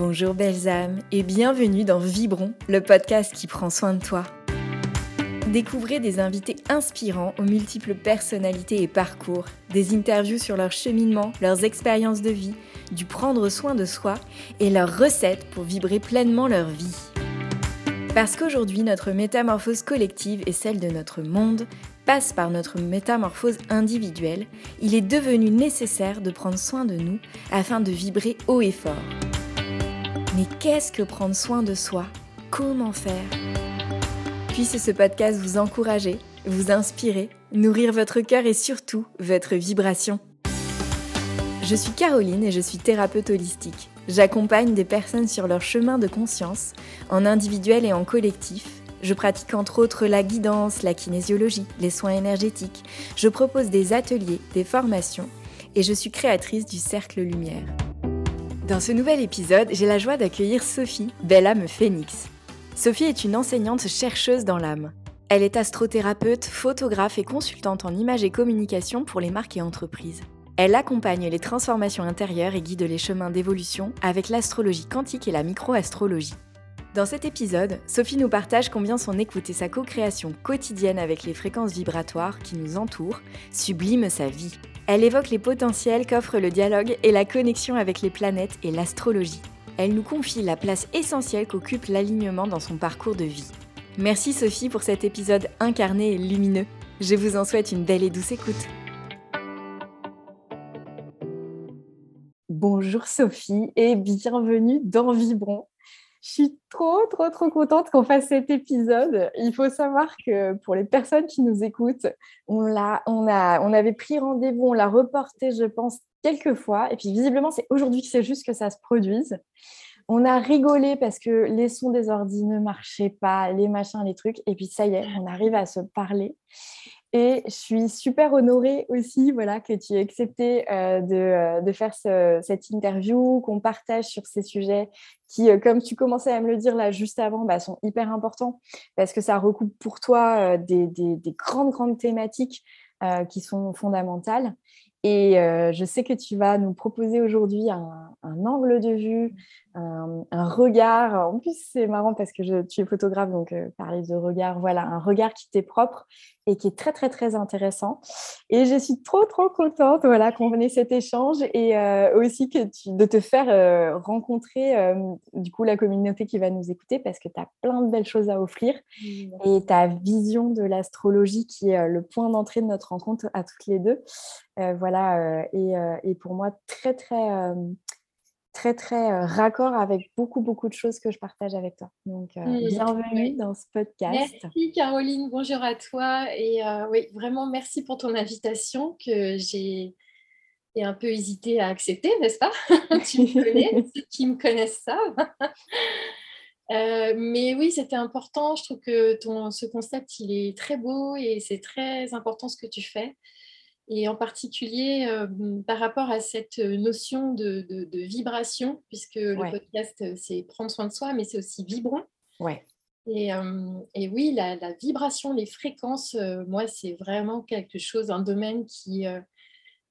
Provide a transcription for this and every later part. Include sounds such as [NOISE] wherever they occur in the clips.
Bonjour belles âmes et bienvenue dans Vibron, le podcast qui prend soin de toi. Découvrez des invités inspirants aux multiples personnalités et parcours, des interviews sur leur cheminement, leurs expériences de vie, du prendre soin de soi et leurs recettes pour vibrer pleinement leur vie. Parce qu'aujourd'hui, notre métamorphose collective et celle de notre monde passe par notre métamorphose individuelle, il est devenu nécessaire de prendre soin de nous afin de vibrer haut et fort. Mais qu'est-ce que prendre soin de soi? Comment faire? Puisse ce podcast vous encourager, vous inspirer, nourrir votre cœur et surtout votre vibration. Je suis Caroline et je suis thérapeute holistique. J'accompagne des personnes sur leur chemin de conscience, en individuel et en collectif. Je pratique entre autres la guidance, la kinésiologie, les soins énergétiques. Je propose des ateliers, des formations et je suis créatrice du Cercle Lumière. Dans ce nouvel épisode, j'ai la joie d'accueillir Sophie, belle âme phénix. Sophie est une enseignante chercheuse dans l'âme. Elle est astrothérapeute, photographe et consultante en images et communication pour les marques et entreprises. Elle accompagne les transformations intérieures et guide les chemins d'évolution avec l'astrologie quantique et la microastrologie. Dans cet épisode, Sophie nous partage combien son écoute et sa co-création quotidienne avec les fréquences vibratoires qui nous entourent sublime sa vie. Elle évoque les potentiels qu'offre le dialogue et la connexion avec les planètes et l'astrologie. Elle nous confie la place essentielle qu'occupe l'alignement dans son parcours de vie. Merci Sophie pour cet épisode incarné et lumineux. Je vous en souhaite une belle et douce écoute. Bonjour Sophie et bienvenue dans Vibron. Je suis trop, trop, trop contente qu'on fasse cet épisode. Il faut savoir que pour les personnes qui nous écoutent, on, l'a, on, a, on avait pris rendez-vous, on l'a reporté, je pense, quelques fois. Et puis visiblement, c'est aujourd'hui que c'est juste que ça se produise. On a rigolé parce que les sons des ordi ne marchaient pas, les machins, les trucs. Et puis ça y est, on arrive à se parler. Et je suis super honorée aussi voilà, que tu aies accepté euh, de, euh, de, faire cette interview, qu'on partage sur ces sujets qui, euh, comme tu commençais à me le dire là juste avant, bah, sont hyper importants parce que ça recoupe pour toi des, des, des, grandes, grandes thématiques qui sont fondamentales. Et je sais que tu vas nous proposer aujourd'hui un, angle de vue, un, regard. En plus, c'est marrant parce que tu es photographe, donc parler de regard, voilà, un regard qui t'est propre et qui est très, très, très intéressant. Et je suis trop, trop contente voilà, qu'on ait cet échange et aussi que tu, de te faire rencontrer du coup la communauté qui va nous écouter parce que tu as plein de belles choses à offrir et ta vision de l'astrologie qui est le point d'entrée de notre rencontre à toutes les deux. Euh, voilà, euh, et, euh, et, pour moi, très, très, très, très raccord avec beaucoup, beaucoup de choses que je partage avec toi. Donc, bienvenue dans ce podcast. Merci Caroline, bonjour à toi. Et oui, vraiment, merci pour ton invitation que j'ai un peu hésité à accepter, n'est-ce pas? [LAUGHS] Tu me connais, [LAUGHS] ceux qui me connaissent savent. [LAUGHS] mais oui, c'était important. Je trouve que ton, ce concept, il est très beau et c'est très important ce que tu fais et en particulier euh, par rapport à cette notion de, vibration, puisque le podcast, euh, c'est prendre soin de soi, mais c'est aussi vibrant. Ouais. Et, euh, et oui, la, vibration, les fréquences, moi, c'est vraiment quelque chose, un domaine qui,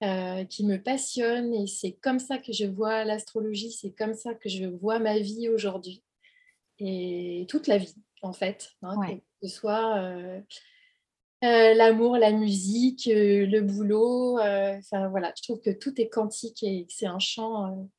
qui me passionne et c'est comme ça que je vois l'astrologie, c'est comme ça que je vois ma vie aujourd'hui et toute la vie, en fait. Hein, Que ce soit euh, l'amour, la musique, euh, le boulot. Euh, enfin voilà, je trouve que tout est quantique et c'est un champ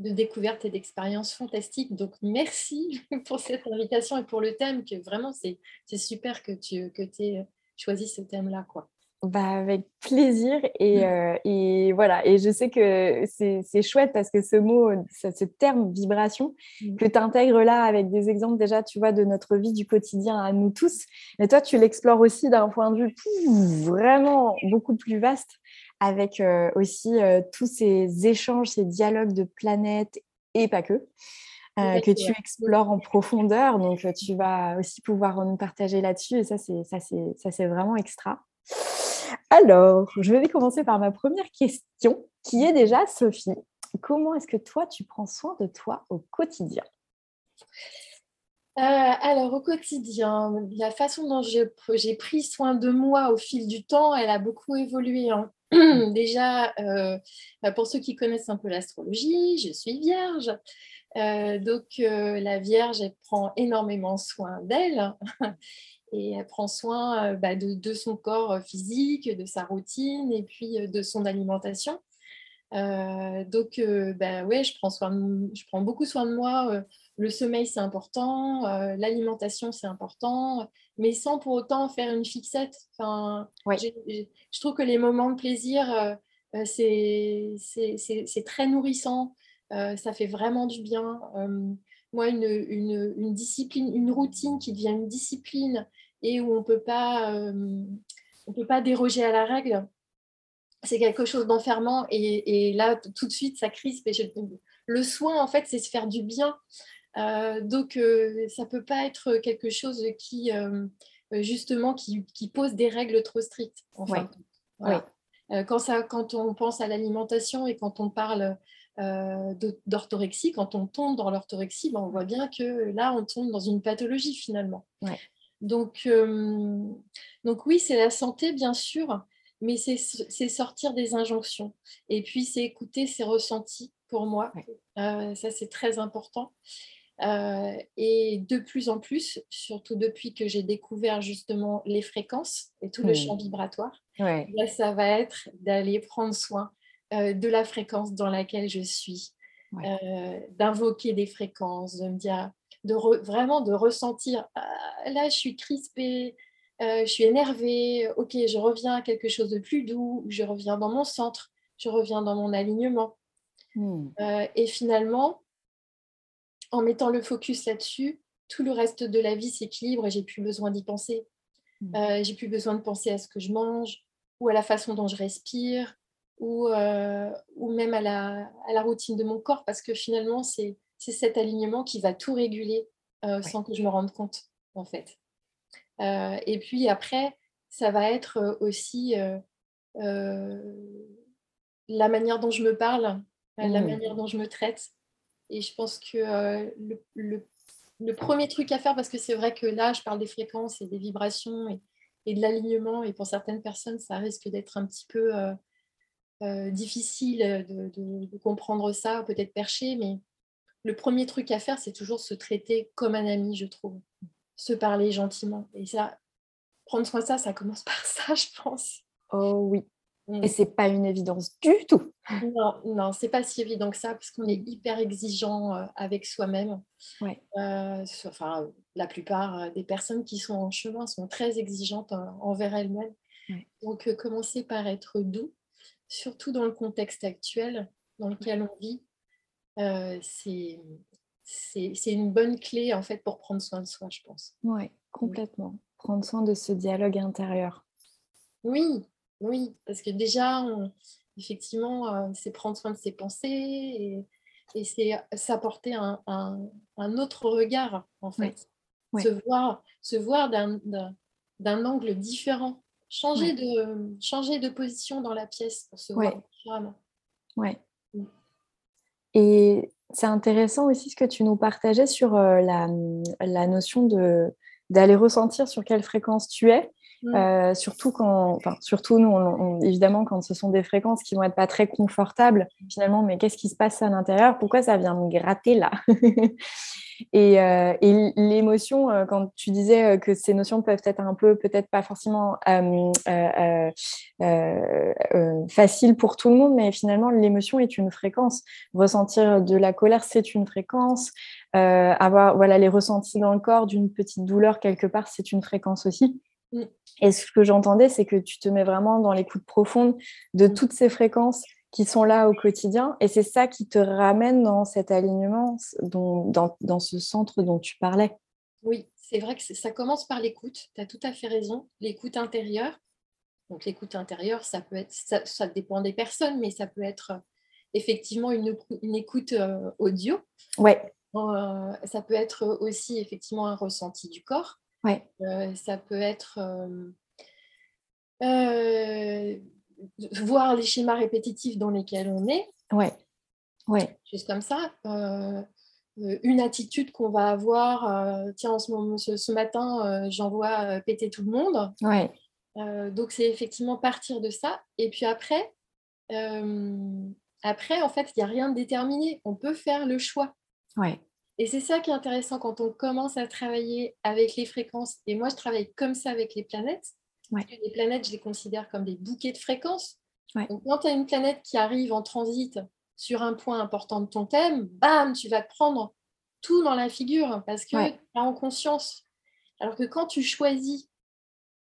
de découverte et d'expérience fantastique. Donc merci [LAUGHS] pour cette invitation et pour le thème, que vraiment c'est super que tu que aies choisi ce thème-là. quoi. Bah, avec plaisir. Et, mmh. euh, et, voilà. Et je sais que c'est chouette parce que ce mot, ce, terme vibration, mmh. que tu intègres là avec des exemples déjà, tu vois, de notre vie du quotidien à nous tous. Mais toi, tu l'explores aussi d'un point de vue vraiment beaucoup plus vaste avec euh, aussi euh, tous ces échanges, ces dialogues de planètes et pas que. que tu explores en profondeur. Donc, tu vas aussi pouvoir nous partager là-dessus. Et ça, c'est vraiment extra. Alors, je vais commencer par ma première question, qui est déjà, Sophie, comment est-ce que toi, tu prends soin de toi au quotidien? Euh, alors au quotidien, la façon dont j'ai pris soin de moi au fil du temps, elle a beaucoup évolué. Hein. [CLEARS THROAT] Déjà, euh, pour ceux qui connaissent un peu l'astrologie, je suis vierge. donc, la Vierge, elle prend énormément soin d'elle et elle prend soin bah, de, son corps physique, de sa routine et puis de son alimentation. donc, bah, ouais, je prends, soin je prends beaucoup soin de moi. le sommeil, c'est important. L'alimentation, c'est important. Mais sans pour autant faire une fixette. Enfin, je trouve que les moments de plaisir, c'est très nourrissant. ça fait vraiment du bien moi, une, une, discipline, une routine qui devient une discipline et où on peut pas, on peut pas déroger à la règle, c'est quelque chose d'enfermant et, là, tout de suite, ça crispe. le soin, en fait, c'est se faire du bien. donc, ça peut pas être quelque chose qui, justement, qui, qui, pose des règles trop strictes. Enfin, quand, ça, quand on pense à l'alimentation et quand on parle d'orthorexie, quand on tombe dans l'orthorexie, ben, on voit bien que là, on tombe dans une pathologie finalement. Donc, donc oui, c'est la santé, bien sûr, mais c'est sortir des injonctions. Et puis, c'est écouter ses ressentis pour moi. ça, c'est très important. et de plus en plus, surtout depuis que j'ai découvert justement les fréquences et tout le champ vibratoire, ça va être d'aller prendre soin de la fréquence dans laquelle je suis, d'invoquer des fréquences, de me dire, de vraiment de ressentir, ah, là je suis crispée, je suis énervée, ok, je reviens à quelque chose de plus doux, je reviens dans mon centre, je reviens dans mon alignement. Mmh. et finalement, en mettant le focus là-dessus, tout le reste de la vie s'équilibre et j'ai plus besoin d'y penser. Mmh. j'ai plus besoin de penser à ce que je mange ou à la façon dont je respire ou, ou même à la, à la, routine de mon corps parce que finalement, c'est cet alignement qui va tout réguler sans que je me rende compte, en fait. et puis après, ça va être aussi la manière dont je me parle, la mmh. manière dont je me traite. Et je pense que le, le, le, premier truc à faire, parce que c'est vrai que là, je parle des fréquences et des vibrations et, et de l'alignement, et pour certaines personnes, ça risque d'être un petit peu euh, difficile de, comprendre ça, peut-être perché, mais le premier truc à faire, c'est toujours se traiter comme un ami, je trouve. Se parler gentiment. Et ça, prendre soin de ça, ça commence [LAUGHS] par ça, je pense. Oh oui. Mm. Et c'est pas une évidence du tout. Non, non, c'est pas si évident que ça, parce qu'on est hyper exigeant euh, avec soi-même. Ouais. Euh, enfin, la plupart des personnes qui sont en chemin sont très exigeantes envers elles-mêmes. Donc, commencer par être doux, surtout dans le contexte actuel dans lequel on vit, euh, c'est une bonne clé en fait pour prendre soin de soi, je pense. Oui, complètement. Prendre soin de ce dialogue intérieur. Oui, oui, parce que déjà, effectivement, euh, c'est prendre soin de ses pensées et, et c'est s'apporter un, un, autre regard, en fait. Se voir, se voir d'un angle différent changer, de, changer de position dans la pièce pour se voir différemment. Ouais. Et c'est intéressant aussi ce que tu nous partageais sur euh, la, la, notion d'aller ressentir sur quelle fréquence tu es. Mm. Euh, surtout quand, surtout nous, évidemment, quand ce sont des fréquences qui vont être pas très confortables, finalement, mais qu'est-ce qui se passe à l'intérieur? Pourquoi ça vient me gratter là? [LAUGHS] Et, euh, et l'émotion, euh, quand tu disais que ces notions peuvent être un peu, peut-être pas forcément faciles pour tout le monde, mais finalement, l'émotion est une fréquence. Ressentir de la colère, c'est une fréquence. avoir voilà, les ressentis dans le corps d'une petite douleur quelque part, c'est une fréquence aussi. Et ce que j'entendais, c'est que tu te mets vraiment dans l'écoute profonde de toutes ces fréquences qui sont là au quotidien. Et c'est ça qui te ramène dans cet alignement, dans, dans, ce centre dont tu parlais. Oui, c'est vrai que ça commence par l'écoute. Tu as tout à fait raison. L'écoute intérieure. Donc l'écoute intérieure, ça peut être, ça, dépend des personnes, mais ça peut être euh, effectivement une, une écoute euh, audio. Ouais. Euh, ça peut être aussi effectivement un ressenti du corps. Ouais. ça peut être voir les schémas répétitifs dans lesquels on est. Ouais. Ouais. Juste comme ça. Euh, euh, une attitude qu'on va avoir, euh, tiens, en ce, moment, ce, matin, j'envoie péter tout le monde. Ouais. donc, c'est effectivement partir de ça. Et puis après, après en fait, il n'y a rien de déterminé. On peut faire le choix. Ouais. Et c'est ça qui est intéressant quand on commence à travailler avec les fréquences. Et moi, je travaille comme ça avec les planètes. les planètes, je les considère comme des bouquets de fréquences. Donc, quand tu as une planète qui arrive en transit sur un point important de ton thème, bam, tu vas te prendre tout dans la figure parce que tu as en conscience. Alors que quand tu choisis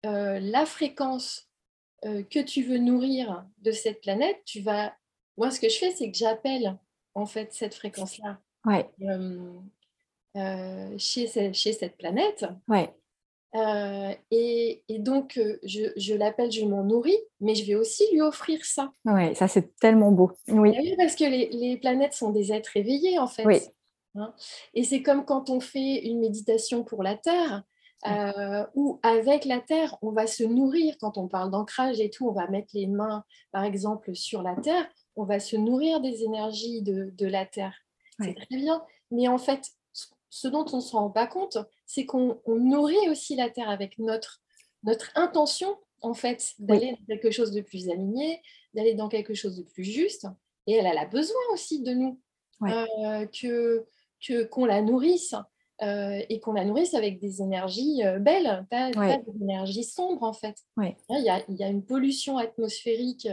euh, la fréquence euh, que tu veux nourrir de cette planète, tu vas. Moi, ce que je fais, c'est que j'appelle en fait cette fréquence-là ouais. Euh, chez, chez, cette planète. Ouais. Et, et, donc, je, je l'appelle, je m'en nourris, mais je vais aussi lui offrir ça. Oui, ça c'est tellement beau. Oui. oui parce que les, les, planètes sont des êtres éveillés en fait. Oui. Hein. et c'est comme quand on fait une méditation pour la Terre. Euh, où avec la terre, on va se nourrir. Quand on parle d'ancrage et tout, on va mettre les mains, par exemple, sur la terre, on va se nourrir des énergies de, de la terre. C'est très bien. Mais en fait, ce dont on ne se rend pas compte, c'est qu'on nourrit aussi la terre avec notre, notre intention, en fait, d'aller dans quelque chose de plus aligné, d'aller dans quelque chose de plus juste. Et elle, elle a besoin aussi de nous, euh, que qu'on la nourrisse. Euh, et qu'on la nourrisse avec des énergies euh, belles, pas, des énergies sombres en fait. Hein, il, y a, il, y a, une pollution atmosphérique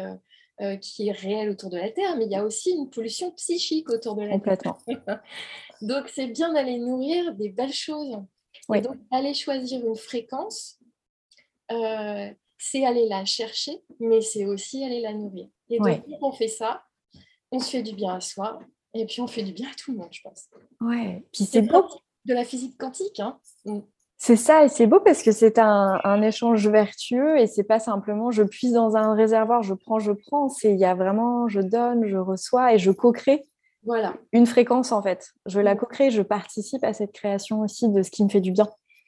euh, qui est réelle autour de la Terre, mais il y a aussi une pollution psychique autour de la Complètement. Terre. [LAUGHS] donc c'est bien d'aller nourrir des belles choses. Et donc aller choisir une fréquence, c'est aller la chercher, mais c'est aussi aller la nourrir. Et donc quand on fait ça, on se fait du bien à soi, et puis on fait du bien à tout le monde, je pense. Ouais, puis c'est beau de la physique quantique. Hein. Mm. C'est ça, et c'est beau parce que c'est un, échange vertueux et c'est pas simplement je puise dans un réservoir, je prends, je prends. C'est il y a vraiment je donne, je reçois et je co-crée. Voilà. Une fréquence en fait. Je la mm. co-crée, je participe à cette création aussi de ce qui me fait du bien.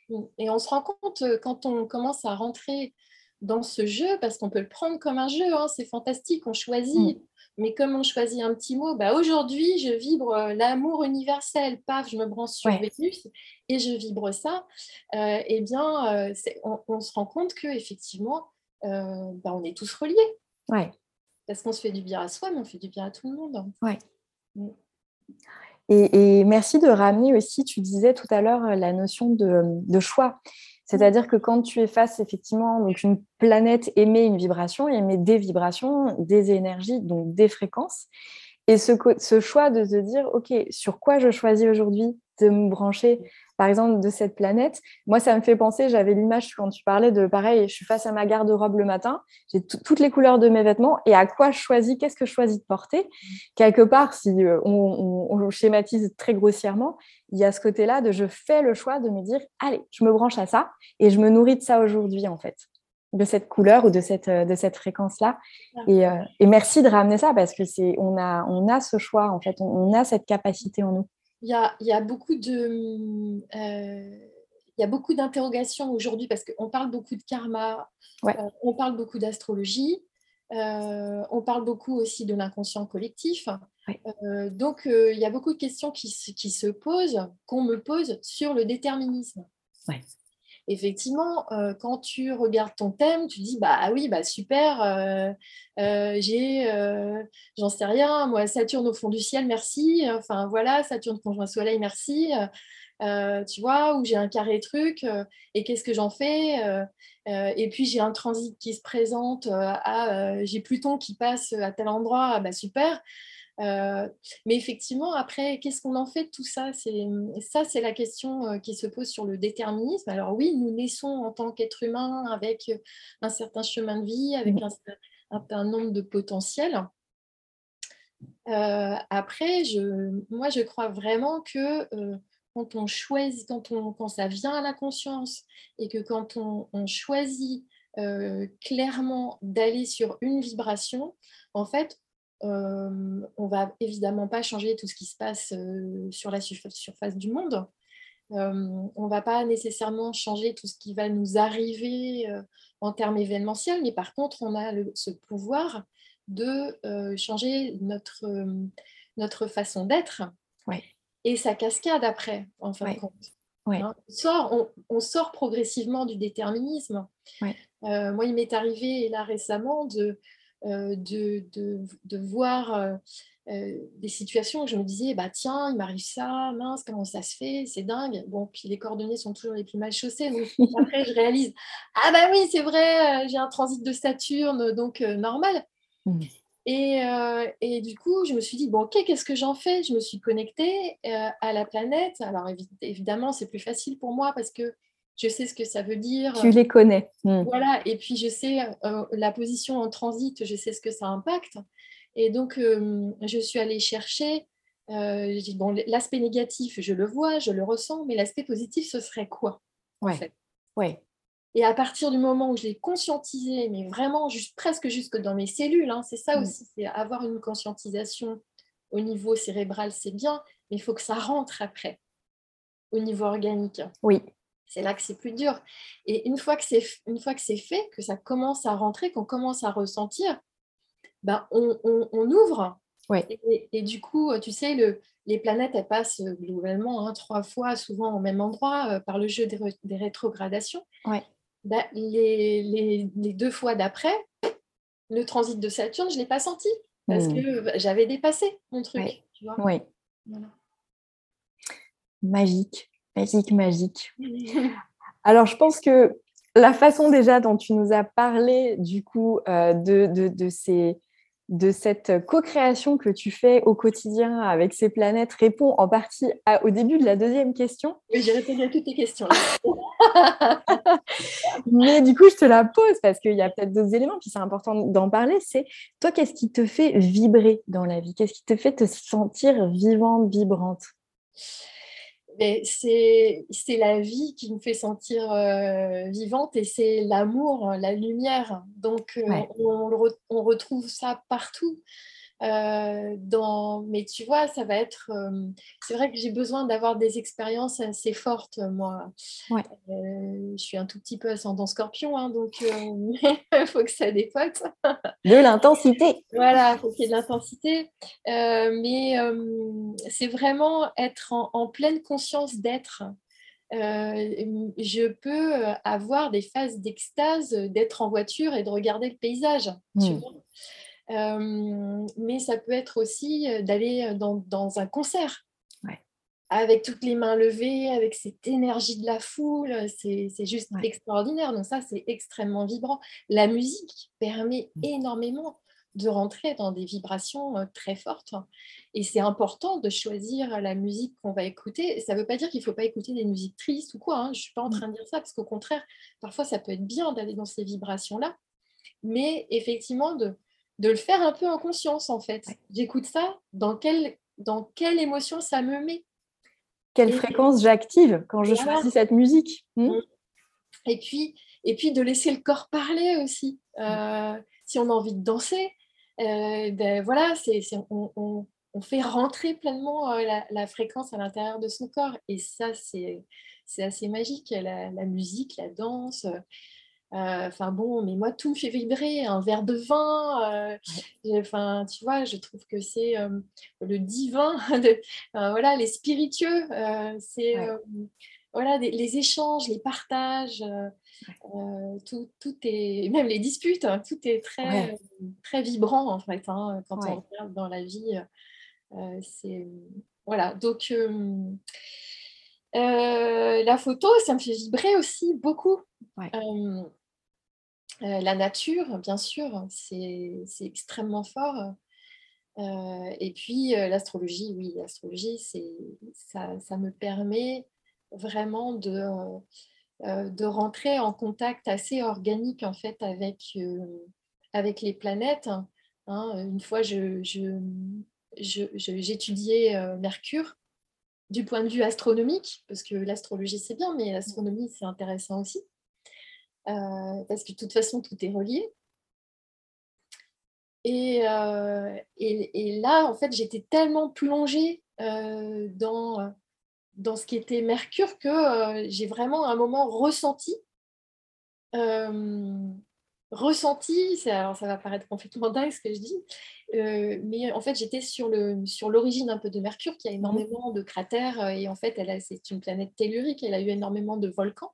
Mm. Et on se rend compte euh, quand on commence à rentrer dans ce jeu, parce qu'on peut le prendre comme un jeu, hein, c'est fantastique, on choisit mais comme on choisit un petit mot, bah aujourd'hui, je vibre euh, l'amour universel. Paf, je me branche sur Vénus et je vibre ça. Euh, eh bien, euh, on, se rend compte qu'effectivement, euh, bah, on est tous reliés. Ouais. Parce qu'on se fait du bien à soi, mais on fait du bien à tout le monde. Ouais. Mm. Et, merci de ramener aussi, tu disais tout à l'heure, la notion de, de choix. C'est-à-dire que quand tu es face, effectivement, donc une planète émet une vibration, émet des vibrations, des énergies, donc des fréquences. Et ce, ce choix de se dire, OK, sur quoi je choisis aujourd'hui de me brancher? Par exemple, de cette planète. Moi, ça me fait penser, j'avais l'image quand tu parlais de, pareil, je suis face à ma garde-robe le matin, j'ai toutes les couleurs de mes vêtements et à quoi je choisis, qu'est-ce que je choisis de porter? Quelque part, si euh, on, schématise très grossièrement, il y a ce côté-là de je fais le choix de me dire, allez, je me branche à ça et je me nourris de ça aujourd'hui, en fait de cette couleur ou de cette, euh, de cette fréquence-là. Et, euh, et, merci de ramener ça parce que c'est on a, on a ce choix, en fait, on a cette capacité en nous il y a, y a, beaucoup de... Euh, il y a beaucoup d'interrogations aujourd'hui parce qu'on parle beaucoup de karma, euh, on parle beaucoup d'astrologie, euh, on parle beaucoup aussi de l'inconscient collectif. donc, il y a beaucoup de questions qui, qui se posent, qu'on me pose sur le déterminisme. Ouais effectivement, euh, quand tu regardes ton thème, tu dis bah oui, bah super, euh, euh, j'ai, j'en sais rien, moi Saturne au fond du ciel, merci. Enfin voilà, Saturne conjoint Soleil, merci. tu vois, ou j'ai un carré truc, et qu'est-ce que j'en fais Et puis j'ai un transit qui se présente, à, j'ai Pluton qui passe à tel endroit, ah, bah super. Euh, mais effectivement, après, qu'est-ce qu'on en fait de tout ça? C'est ça, c'est la question euh, qui se pose sur le déterminisme. Alors oui, nous naissons en tant qu'être humain avec un certain chemin de vie, avec mmh. un, un, nombre de potentiels. Euh, après, je, moi, je crois vraiment que quand on choisit, quand, on, quand ça vient à la conscience et que quand on, on choisit clairement d'aller sur une vibration, en fait, euh, on va évidemment pas changer tout ce qui se passe euh, sur la surface du monde. Euh, on va pas nécessairement changer tout ce qui va nous arriver en termes événementiels, mais par contre, on a ce pouvoir de changer notre, notre façon d'être et sa cascade après, en fin de compte. Hein, on, sort, on, sort, progressivement du déterminisme. moi, il m'est arrivé là récemment de, euh, de, de, voir euh, des situations où je me disais, bah tiens, il m'arrive ça, mince, comment ça se fait, c'est dingue. Bon, puis les coordonnées sont toujours les plus mal chaussées. Donc [LAUGHS] après, je réalise, ah bah oui, c'est vrai, j'ai un transit de Saturne, donc normal. Mmh. Et, et, du coup, je me suis dit, bon, ok, qu'est-ce que j'en fais? Je me suis connectée à la planète. Alors évidemment, c'est plus facile pour moi parce que je sais ce que ça veut dire. Tu les connais. Mmh. Voilà, et puis je sais la position en transit, je sais ce que ça impacte. Et donc, je suis allée chercher, euh, bon, l'aspect négatif, je le vois, je le ressens, mais l'aspect positif, ce serait quoi ouais. ouais. Et à partir du moment où je l'ai conscientisé, mais vraiment juste, presque jusque dans mes cellules, hein, c'est ça mmh. aussi, c'est avoir une conscientisation au niveau cérébral, c'est bien, mais il faut que ça rentre après, au niveau organique. Oui. C'est là que c'est plus dur. Et une fois que c'est, une fois que c'est fait, que ça commence à rentrer, qu'on commence à ressentir, bah, on, ouvre. Et, du coup, tu sais, le, les planètes, elles passent globalement hein, trois fois, souvent au même endroit, euh, par le jeu des, rétrogradations. Bah, les, deux fois d'après, le transit de Saturne, je ne l'ai pas senti parce mmh. que j'avais dépassé mon truc. oui. Magique, magique, magique. Alors, je pense que la façon déjà dont tu nous as parlé du coup euh, de, de, ces de cette co-création que tu fais au quotidien avec ces planètes répond en partie au début de la deuxième question. Oui, j'ai répondu à toutes tes questions. [LAUGHS] Mais du coup, je te la pose parce qu'il y a peut-être d'autres éléments, puis c'est important d'en parler. C'est toi, qu'est-ce qui te fait vibrer dans la vie? Qu'est-ce qui te fait te sentir vivante, vibrante? C'est la vie qui me fait sentir euh, vivante et c'est l'amour, la lumière. Donc, euh, on, retrouve ça partout. Euh, dans... Mais tu vois, ça va être. Euh, c'est vrai que j'ai besoin d'avoir des expériences assez fortes, moi. Ouais. Euh, je suis un tout petit peu ascendant scorpion, hein, donc il [LAUGHS] faut que ça dépote. de l'intensité. [LAUGHS] Voilà, il faut qu'il y ait de l'intensité. mais c'est vraiment être en, pleine conscience d'être. je peux avoir des phases d'extase, d'être en voiture et de regarder le paysage. Tu mmh. vois mais ça peut être aussi d'aller dans, dans, un concert. Avec toutes les mains levées, avec cette énergie de la foule, c'est juste extraordinaire. Donc ça, c'est extrêmement vibrant. La musique permet mmh. énormément de rentrer dans des vibrations très fortes. Et c'est important de choisir la musique qu'on va écouter. Ça ne veut pas dire qu'il ne faut pas écouter des musiques tristes ou quoi. Hein. Je ne suis pas en mmh. train de dire ça, parce qu'au contraire, parfois, ça peut être bien d'aller dans ces vibrations-là. Mais effectivement, de, de le faire un peu en conscience en fait. J'écoute ça, dans quelle, dans quelle émotion ça me met? Quelle fréquence j'active quand je choisis cette musique. Hmm? Mm. et, puis, et puis de laisser le corps parler aussi. Euh, si on a envie de danser, euh, ben voilà, c'est, on, fait rentrer pleinement euh, la, fréquence à l'intérieur de son corps. Et ça, c'est, assez magique. La, la, musique, la danse, enfin bon, mais moi, tout me fait vibrer. Un verre de vin, euh, enfin, tu vois, je trouve que c'est euh, le divin, [LAUGHS] voilà, les spiritueux, c'est voilà, les échanges, les partages, tout, tout, est, même les disputes, hein, tout est très, très vibrant en fait, hein, quand on regarde dans la vie. c'est voilà, donc la photo, ça me fait vibrer aussi beaucoup. Euh, la nature, bien sûr, c'est extrêmement fort. Euh, et puis euh, l'astrologie, oui, l'astrologie, ça, ça me permet vraiment de, de rentrer en contact assez organique en fait avec, avec les planètes. Hein. une fois, je, j'étudiais Mercure du point de vue astronomique, parce que l'astrologie c'est bien, mais l'astronomie c'est intéressant aussi. Euh, parce que de toute façon, tout est relié. Et, euh, et, là, en fait, j'étais tellement plongée euh, dans, dans ce qui était Mercure que j'ai vraiment un moment ressenti ressenti, alors ça va paraître complètement dingue ce que je dis, mais en fait j'étais sur l'origine sur un peu de Mercure qui a mmh énormément de cratères et en fait c'est une planète tellurique, elle a eu énormément de volcans.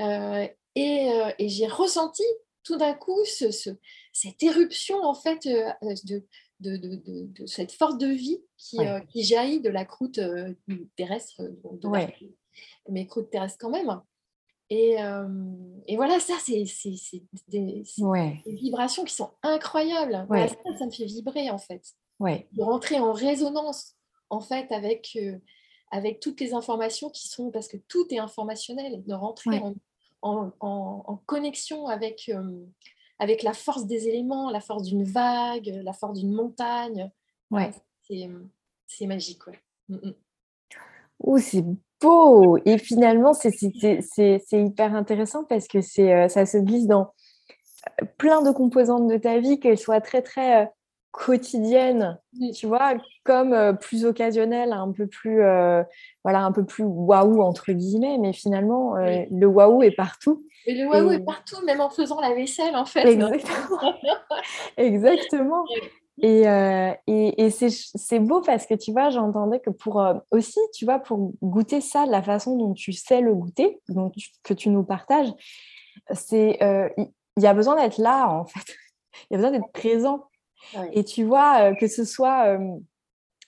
Euh, et, j'ai ressenti tout d'un coup ce, cette éruption en fait euh, de, de, cette force de vie qui, qui jaillit de la croûte terrestre, mais croûte terrestre quand même. Et, et voilà, ça, c'est des, vibrations qui sont incroyables. ça, me fait vibrer, en fait. De rentrer en résonance, en fait, avec, avec toutes les informations qui sont, parce que tout est informationnel, de rentrer en, en, connexion avec, avec la force des éléments, la force d'une vague, la force d'une montagne. Ouais. C'est magique, ouais. Mm, mm. c'est beau Et finalement, c'est hyper intéressant parce que euh, ça se glisse dans euh, plein de composantes de ta vie, qu'elles soient très, très euh, quotidiennes, tu vois, comme plus occasionnelles, un peu plus, voilà, un peu plus waouh, entre guillemets, mais finalement, le waouh est partout. Et le waouh est partout, même en faisant la vaisselle, en fait. Exactement. [LAUGHS] Exactement. [LAUGHS] Euh, et, et, c'est beau parce que tu vois, j'entendais que pour euh, aussi, tu vois, pour goûter ça, la façon dont tu sais le goûter, donc que tu nous partages, c'est euh, il y, a besoin d'être là en fait. [LAUGHS] Il y a besoin d'être présent. Et tu vois, que ce soit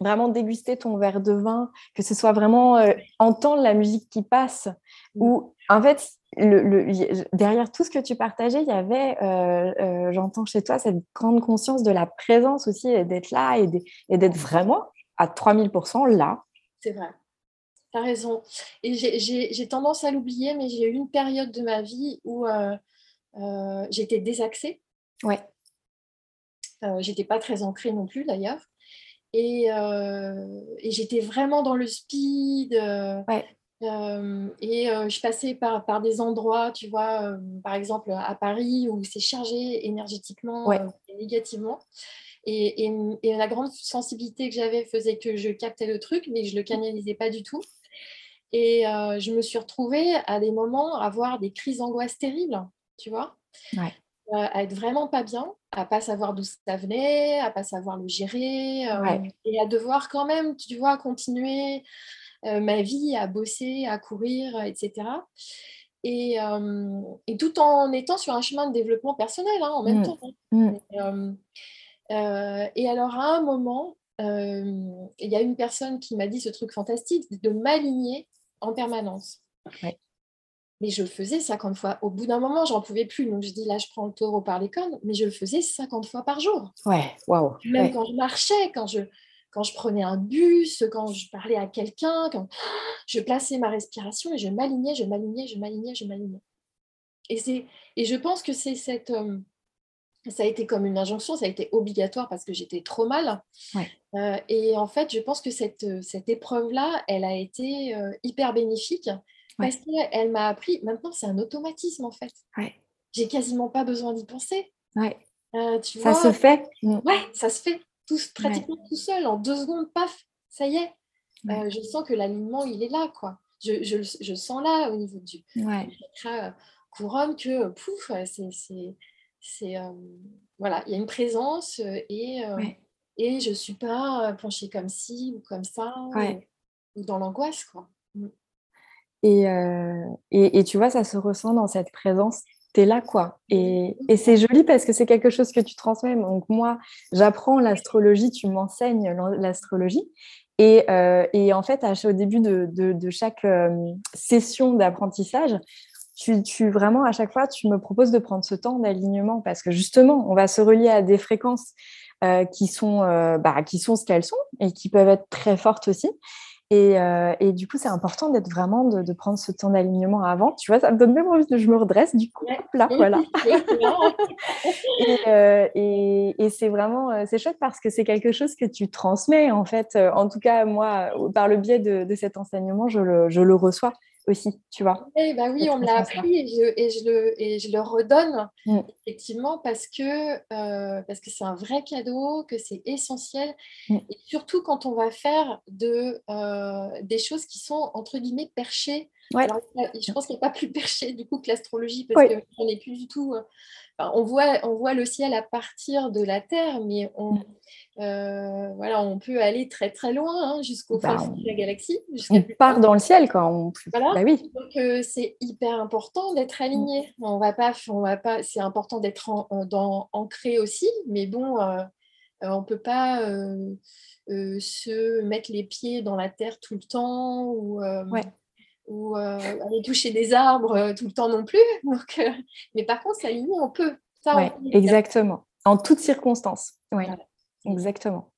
vraiment déguster ton verre de vin, que ce soit vraiment entendre la musique qui passe, mmh. ou en fait, le, derrière tout ce que tu partageais, il y avait, euh, euh, j'entends chez toi, cette grande conscience de la présence aussi, et d'être là et d'être vraiment à 3000% là. C'est vrai. Tu as raison. Et j'ai tendance à l'oublier, mais j'ai eu une période de ma vie où euh, j'étais désaxée. Ouais. j'étais pas très ancrée non plus d'ailleurs. Et, et j'étais vraiment dans le speed. Ouais et je passais par, par, des endroits, tu vois, par exemple à Paris, où c'est chargé énergétiquement négativement. Et, et, la grande sensibilité que j'avais faisait que je captais le truc, mais je ne le canalisais pas du tout. Et je me suis retrouvée à des moments à avoir des crises d'angoisse terribles, tu vois, à être vraiment pas bien, à pas savoir d'où ça venait, à pas savoir le gérer, et à devoir quand même, tu vois, continuer ma vie à bosser, à courir, etc. Et, euh, et, tout en étant sur un chemin de développement personnel hein, en même mmh. temps. Mmh. Euh, et, alors à un moment, il y a une personne qui m'a dit ce truc fantastique de m'aligner en permanence. Mais je le faisais 50 fois. Au bout d'un moment, j'en pouvais plus. Donc je dis là, je prends le taureau par les cornes, mais je le faisais 50 fois par jour. Ouais, waouh. Même quand je marchais, quand je, quand je prenais un bus, quand je parlais à quelqu'un, quand je plaçais ma respiration et je m'alignais, je m'alignais, je m'alignais, je m'alignais. Et, et je pense que c'est cette... Euh, ça a été comme une injonction, ça a été obligatoire parce que j'étais trop mal. Euh, et en fait, je pense que cette, euh, cette épreuve-là, elle a été hyper bénéfique parce qu'elle m'a appris, maintenant c'est un automatisme en fait. J'ai quasiment pas besoin d'y penser. ça se fait. Ouais, ça se fait pratiquement tout seul, en deux secondes, paf, ça y est. Euh, je sens que l'alignement, il est là, quoi. Je, je, je sens là, au niveau du, ouais. Euh, couronne, que pouf, c'est. Euh, voilà, il y a une présence et, et je ne suis pas penchée comme ci ou comme ça, ou, dans l'angoisse, quoi. Mm. Et, et, et, tu vois, ça se ressent dans cette présence tu es là, quoi. Et, et c'est joli parce que c'est quelque chose que tu transmets. Donc, moi, j'apprends l'astrologie, tu m'enseignes l'astrologie. Et, euh, et, en fait, au début de, de, chaque euh, session d'apprentissage, tu, tu, vraiment, à chaque fois, tu me proposes de prendre ce temps d'alignement parce que justement, on va se relier à des fréquences euh, qui, sont, bah, qui sont ce qu'elles sont et qui peuvent être très fortes aussi. Euh, et, du coup, c'est important d'être vraiment, de, prendre ce temps d'alignement avant. Tu vois, ça me donne même envie de je me redresse, du coup, là, voilà. [LAUGHS] [LAUGHS] Euh, et, et, c'est vraiment, euh, c'est chouette parce que c'est quelque chose que tu transmets, en fait. En tout cas, moi, par le biais de, de cet enseignement, je le, je le reçois aussi, tu vois. Eh bah oui, on me l'a appris et je, et, je le, et je le redonne, mm. effectivement, parce que euh, parce que c'est un vrai cadeau, que c'est essentiel, mm. et surtout quand on va faire de, euh, des choses qui sont, entre guillemets, perchées. Je pense qu'il n'y a pas plus perché, du coup, que l'astrologie, parce qu'on n'est plus du tout... Euh, on, voit, on voit le ciel à partir de la Terre, mais on, mm. Euh, voilà, on peut aller très très loin hein, jusqu'au bah, fond de la galaxie. On part dans le ciel quand on. Voilà. Bah oui. Donc euh, c'est hyper important d'être aligné. On va pas, on va pas. C'est important d'être en, ancré aussi, mais bon, on ne peut pas se mettre les pieds dans la terre tout le temps ou, ou aller toucher des arbres tout le temps non plus. [LAUGHS] Donc, mais par contre, s'aligner, on peut. Ça, exactement. En toutes circonstances. Oui, exactement.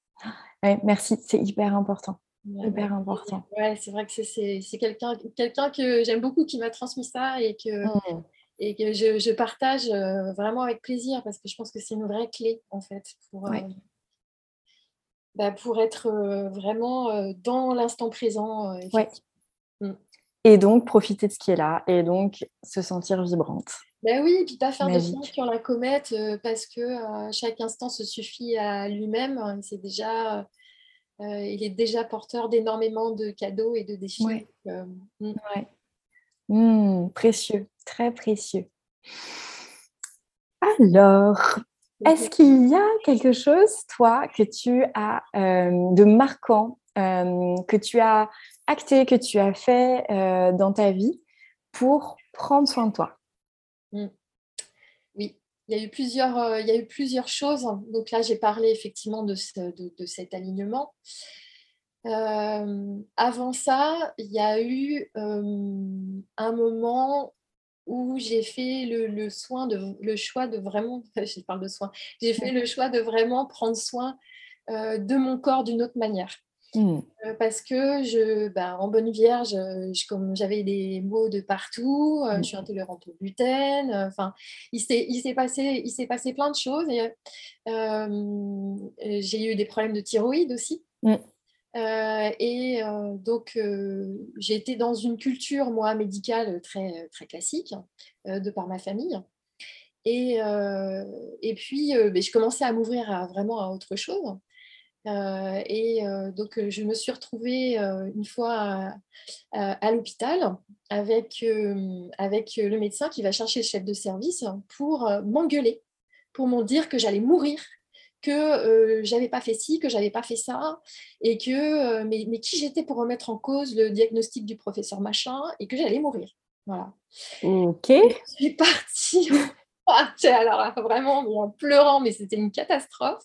merci, c'est hyper important. Hyper important. Ouais, c'est vrai que c'est quelqu'un quelqu'un que j'aime beaucoup qui m'a transmis ça et que, mmh. et que je, je partage euh, vraiment avec plaisir parce que je pense que c'est une vraie clé en fait pour, euh, bah, pour être euh, vraiment dans l'instant présent. Mmh. Et donc profiter de ce qui est là et donc se sentir vibrante. Ben oui, et puis pas faire de de sur la comète parce que chaque instant se suffit à lui-même. Hein, c'est déjà euh, il est déjà porteur d'énormément de cadeaux et de défis. Euh, mm. mm, précieux, très précieux. Alors, est-ce qu'il y a quelque chose, toi, que tu as euh, de marquant, que tu as acté, que tu as fait dans ta vie pour prendre soin de toi mm il y a eu plusieurs, euh, il y a eu plusieurs choses. Donc là, j'ai parlé effectivement de, de, cet alignement. Euh, avant ça, il y a eu euh, un moment où j'ai fait le, soin de, le choix de vraiment, [LAUGHS] de soin, j'ai fait le choix de vraiment prendre soin de mon corps d'une autre manière. Mmh. Euh, parce que je, ben, en bonne vierge, je, comme j'avais des mots de partout, euh, je suis mmh. intolérante au gluten. Euh, enfin, il s'est, il s'est passé, il s'est passé plein de choses. J'ai eu des problèmes de thyroïde aussi. Mmh. et donc, j'ai été dans une culture, moi, médicale très, très classique, de par ma famille. Et, et puis, ben, je commençais à m'ouvrir à, vraiment à autre chose. Euh, et euh, donc, euh, je me suis retrouvée une fois à, l'hôpital avec, avec le médecin qui va chercher le chef de service pour m'engueuler, pour m'en dire que j'allais mourir, que j'avais pas fait ci, que j'avais pas fait ça, et que mais, mais qui j'étais pour remettre en cause le diagnostic du professeur machin, et que j'allais mourir. Voilà. Ok. je suis partie. [LAUGHS] alors vraiment en pleurant, mais c'était une catastrophe.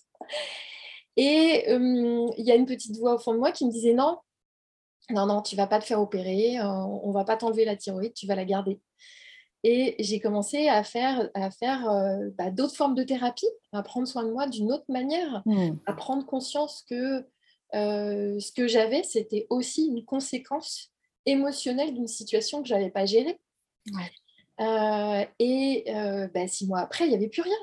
Et il y a une petite voix au fond de moi qui me disait non, non, non, tu vas pas te faire opérer, on va pas t'enlever la thyroïde, tu vas la garder. Et j'ai commencé à faire, à faire bah, d'autres formes de thérapie, à prendre soin de moi d'une autre manière, mmh. à prendre conscience que ce que j'avais, c'était aussi une conséquence émotionnelle d'une situation que je n'avais pas gérée. et bah, six mois après, il n'y avait plus rien.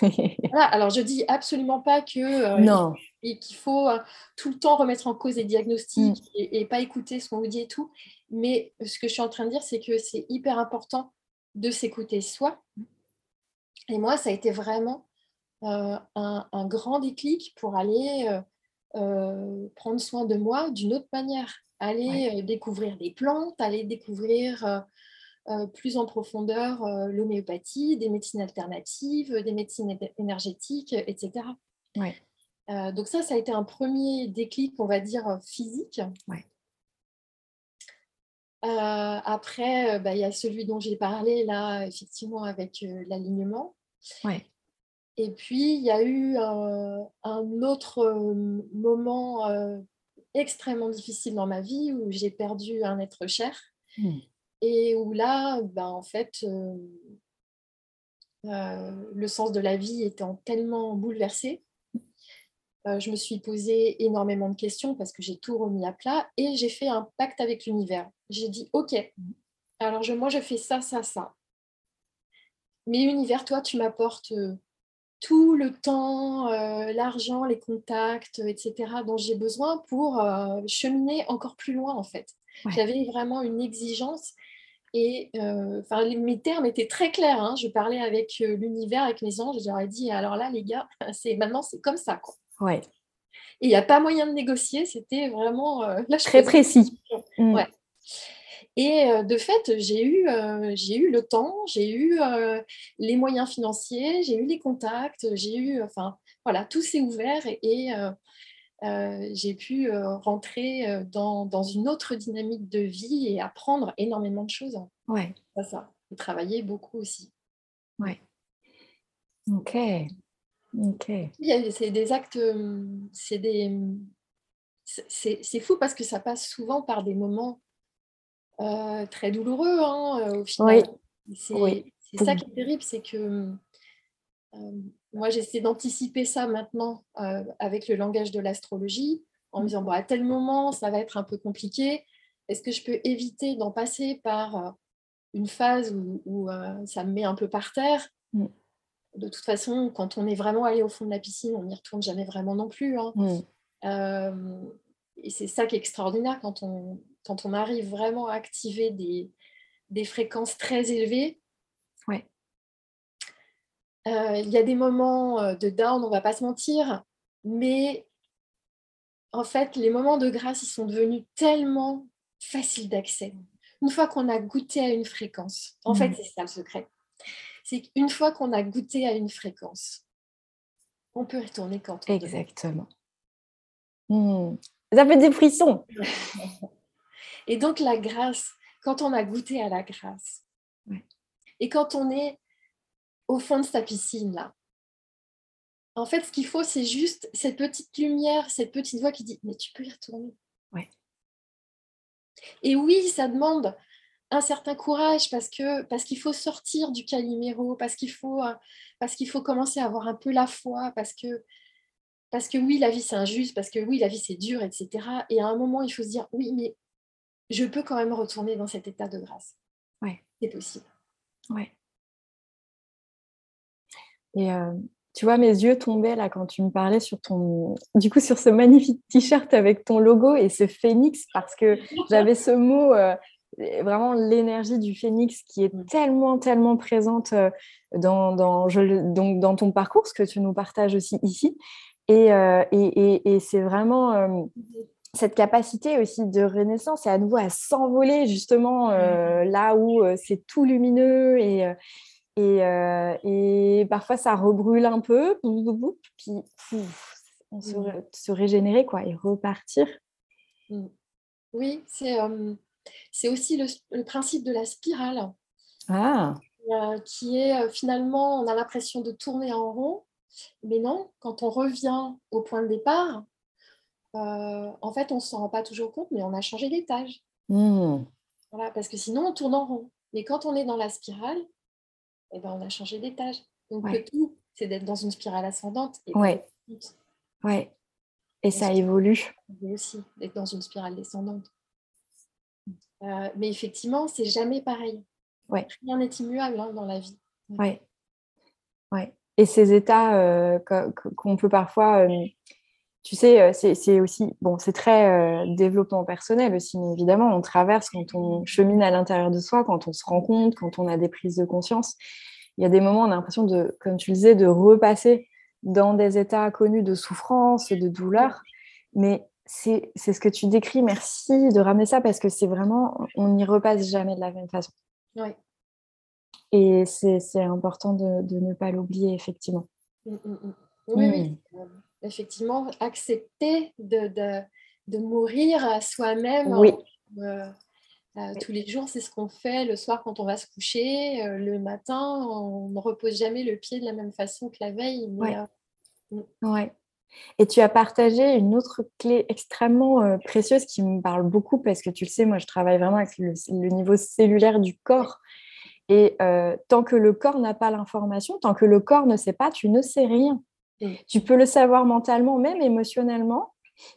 [LAUGHS] alors je dis absolument pas que euh, qu'il faut euh, tout le temps remettre en cause les diagnostics mm. et, pas écouter ce qu'on vous dit et tout. Mais ce que je suis en train de dire, c'est que c'est hyper important de s'écouter soi. Et moi, ça a été vraiment euh, un, grand déclic pour aller prendre soin de moi d'une autre manière, aller découvrir des plantes, aller découvrir plus en profondeur euh, l'homéopathie, des médecines alternatives, des médecines énergétiques, etc. Euh, donc ça, ça a été un premier déclic, on va dire, physique. après, bah, il y a celui dont j'ai parlé là, effectivement, avec l'alignement. Et puis, il y a eu un autre moment extrêmement difficile dans ma vie où j'ai perdu un être cher. Mmh et où là, ben, en fait, euh, euh, le sens de la vie étant tellement bouleversé, euh, je me suis posé énormément de questions parce que j'ai tout remis à plat et j'ai fait un pacte avec l'univers. J'ai dit, OK, alors moi je fais ça, ça, ça. Mais univers, toi, tu m'apportes tout le temps, l'argent, les contacts, etc., dont j'ai besoin pour cheminer encore plus loin, en fait. J'avais vraiment une exigence et euh, enfin, mes termes étaient très clairs. Hein. Je parlais avec euh, l'univers, avec mes anges. Ai dit alors là, les gars, [LAUGHS] c'est maintenant, c'est comme ça. Quoi. Ouais. Et il n'y a pas moyen de négocier. C'était vraiment euh, [LAUGHS] très précis. Mm. Ouais. Et de fait, j'ai eu, j'ai eu le temps, j'ai eu les moyens financiers, j'ai eu les contacts, j'ai eu, enfin, voilà, tout s'est ouvert et, euh, j'ai pu euh, rentrer euh, dans, dans, une autre dynamique de vie et apprendre énormément de choses. Ouais. Ça, ça. Et travailler beaucoup aussi. Ouais. Ok. C'est des actes, c'est des. C'est fou parce que ça passe souvent par des moments très douloureux hein, au final. C'est ça qui est terrible, c'est que moi j'essaie d'anticiper ça maintenant avec le langage de l'astrologie en me disant bon, à tel moment ça va être un peu compliqué. Est-ce que je peux éviter d'en passer par une phase où, ça me met un peu par terre? Mm. De toute façon, quand on est vraiment allé au fond de la piscine, on n'y retourne jamais vraiment non plus. Hein. Mm. et c'est ça qui est extraordinaire quand on, quand on arrive vraiment à activer des, des fréquences très élevées. Ouais. Il y a des moments de down, on ne va pas se mentir, mais en fait, les moments de grâce, ils sont devenus tellement faciles d'accès. Une fois qu'on a goûté à une fréquence, en fait, mm. c'est ça le secret. C'est qu'une fois qu'on a goûté à une fréquence, on peut retourner quand on Exactement. Mmh. Ça fait des frissons. Et donc, la grâce, quand on a goûté à la grâce, et quand on est au fond de sa piscine, là, en fait, ce qu'il faut, c'est juste cette petite lumière, cette petite voix qui dit Mais tu peux y retourner. Ouais. Et oui, ça demande un certain courage parce que parce qu'il faut sortir du caliméro, parce qu'il faut euh, parce qu'il faut commencer à avoir un peu la foi, parce que parce que oui, la vie c'est injuste, parce que oui, la vie c'est dur, etc. Et à un moment, il faut se dire oui, mais je peux quand même retourner dans cet état de grâce. Ouais. C'est possible. Ouais. Et euh, tu vois, mes yeux tombaient là quand tu me parlais sur ton, du coup, sur ce magnifique t-shirt avec ton logo et ce phénix, parce que j'avais ce mot, euh, vraiment l'énergie du phénix qui est mm. tellement, tellement présente euh, dans, dans, donc, dans ton parcours, ce que tu nous partages aussi ici. Et, euh, et, et, c'est vraiment cette capacité aussi de renaissance et à nouveau à s'envoler justement mm. là où c'est tout lumineux et et, euh, et, parfois, ça rebrûle un peu, puis on se, mmh. se, régénérer quoi, et repartir. Mmh. Oui, c'est euh, aussi le, principe de la spirale. Ah. Euh, qui est finalement, on a l'impression de tourner en rond, mais non, quand on revient au point de départ, en fait, on ne s'en rend pas toujours compte, mais on a changé d'étage. Mmh. Voilà, parce que sinon, on tourne en rond. Mais quand on est dans la spirale, eh ben, on a changé d'étage. Donc le tout, c'est d'être dans une spirale ascendante. Et ouais. ouais. Et, ça évolue. aussi, d'être dans une spirale descendante. Euh, mais effectivement, c'est jamais pareil. Ouais. Rien n'est immuable hein, dans la vie. Ouais. ouais. Et ces états euh, qu'on peut parfois euh, tu sais, c'est aussi, bon, c'est très développement personnel aussi, mais évidemment, on traverse quand on chemine à l'intérieur de soi, quand on se rend compte, quand on a des prises de conscience. Il y a des moments, on a l'impression de, comme tu le disais, de repasser dans des états connus de souffrance, de douleur. Mais c'est ce que tu décris. Merci de ramener ça parce que c'est vraiment, on n'y repasse jamais de la même façon. Oui. Et c'est important de, de, ne pas l'oublier, effectivement. Mmh, mmh, mmh. Oui, oui effectivement, accepter de, de, de mourir à soi-même. Oui. Euh, euh, tous les jours, c'est ce qu'on fait le soir quand on va se coucher. Euh, le matin, on ne repose jamais le pied de la même façon que la veille. Mais, mm. ouais. Et tu as partagé une autre clé extrêmement précieuse qui me parle beaucoup parce que tu le sais, moi je travaille vraiment avec le, niveau cellulaire du corps. Et tant que le corps n'a pas l'information, tant que le corps ne sait pas, tu ne sais rien. Mm. Tu peux le savoir mentalement, même émotionnellement.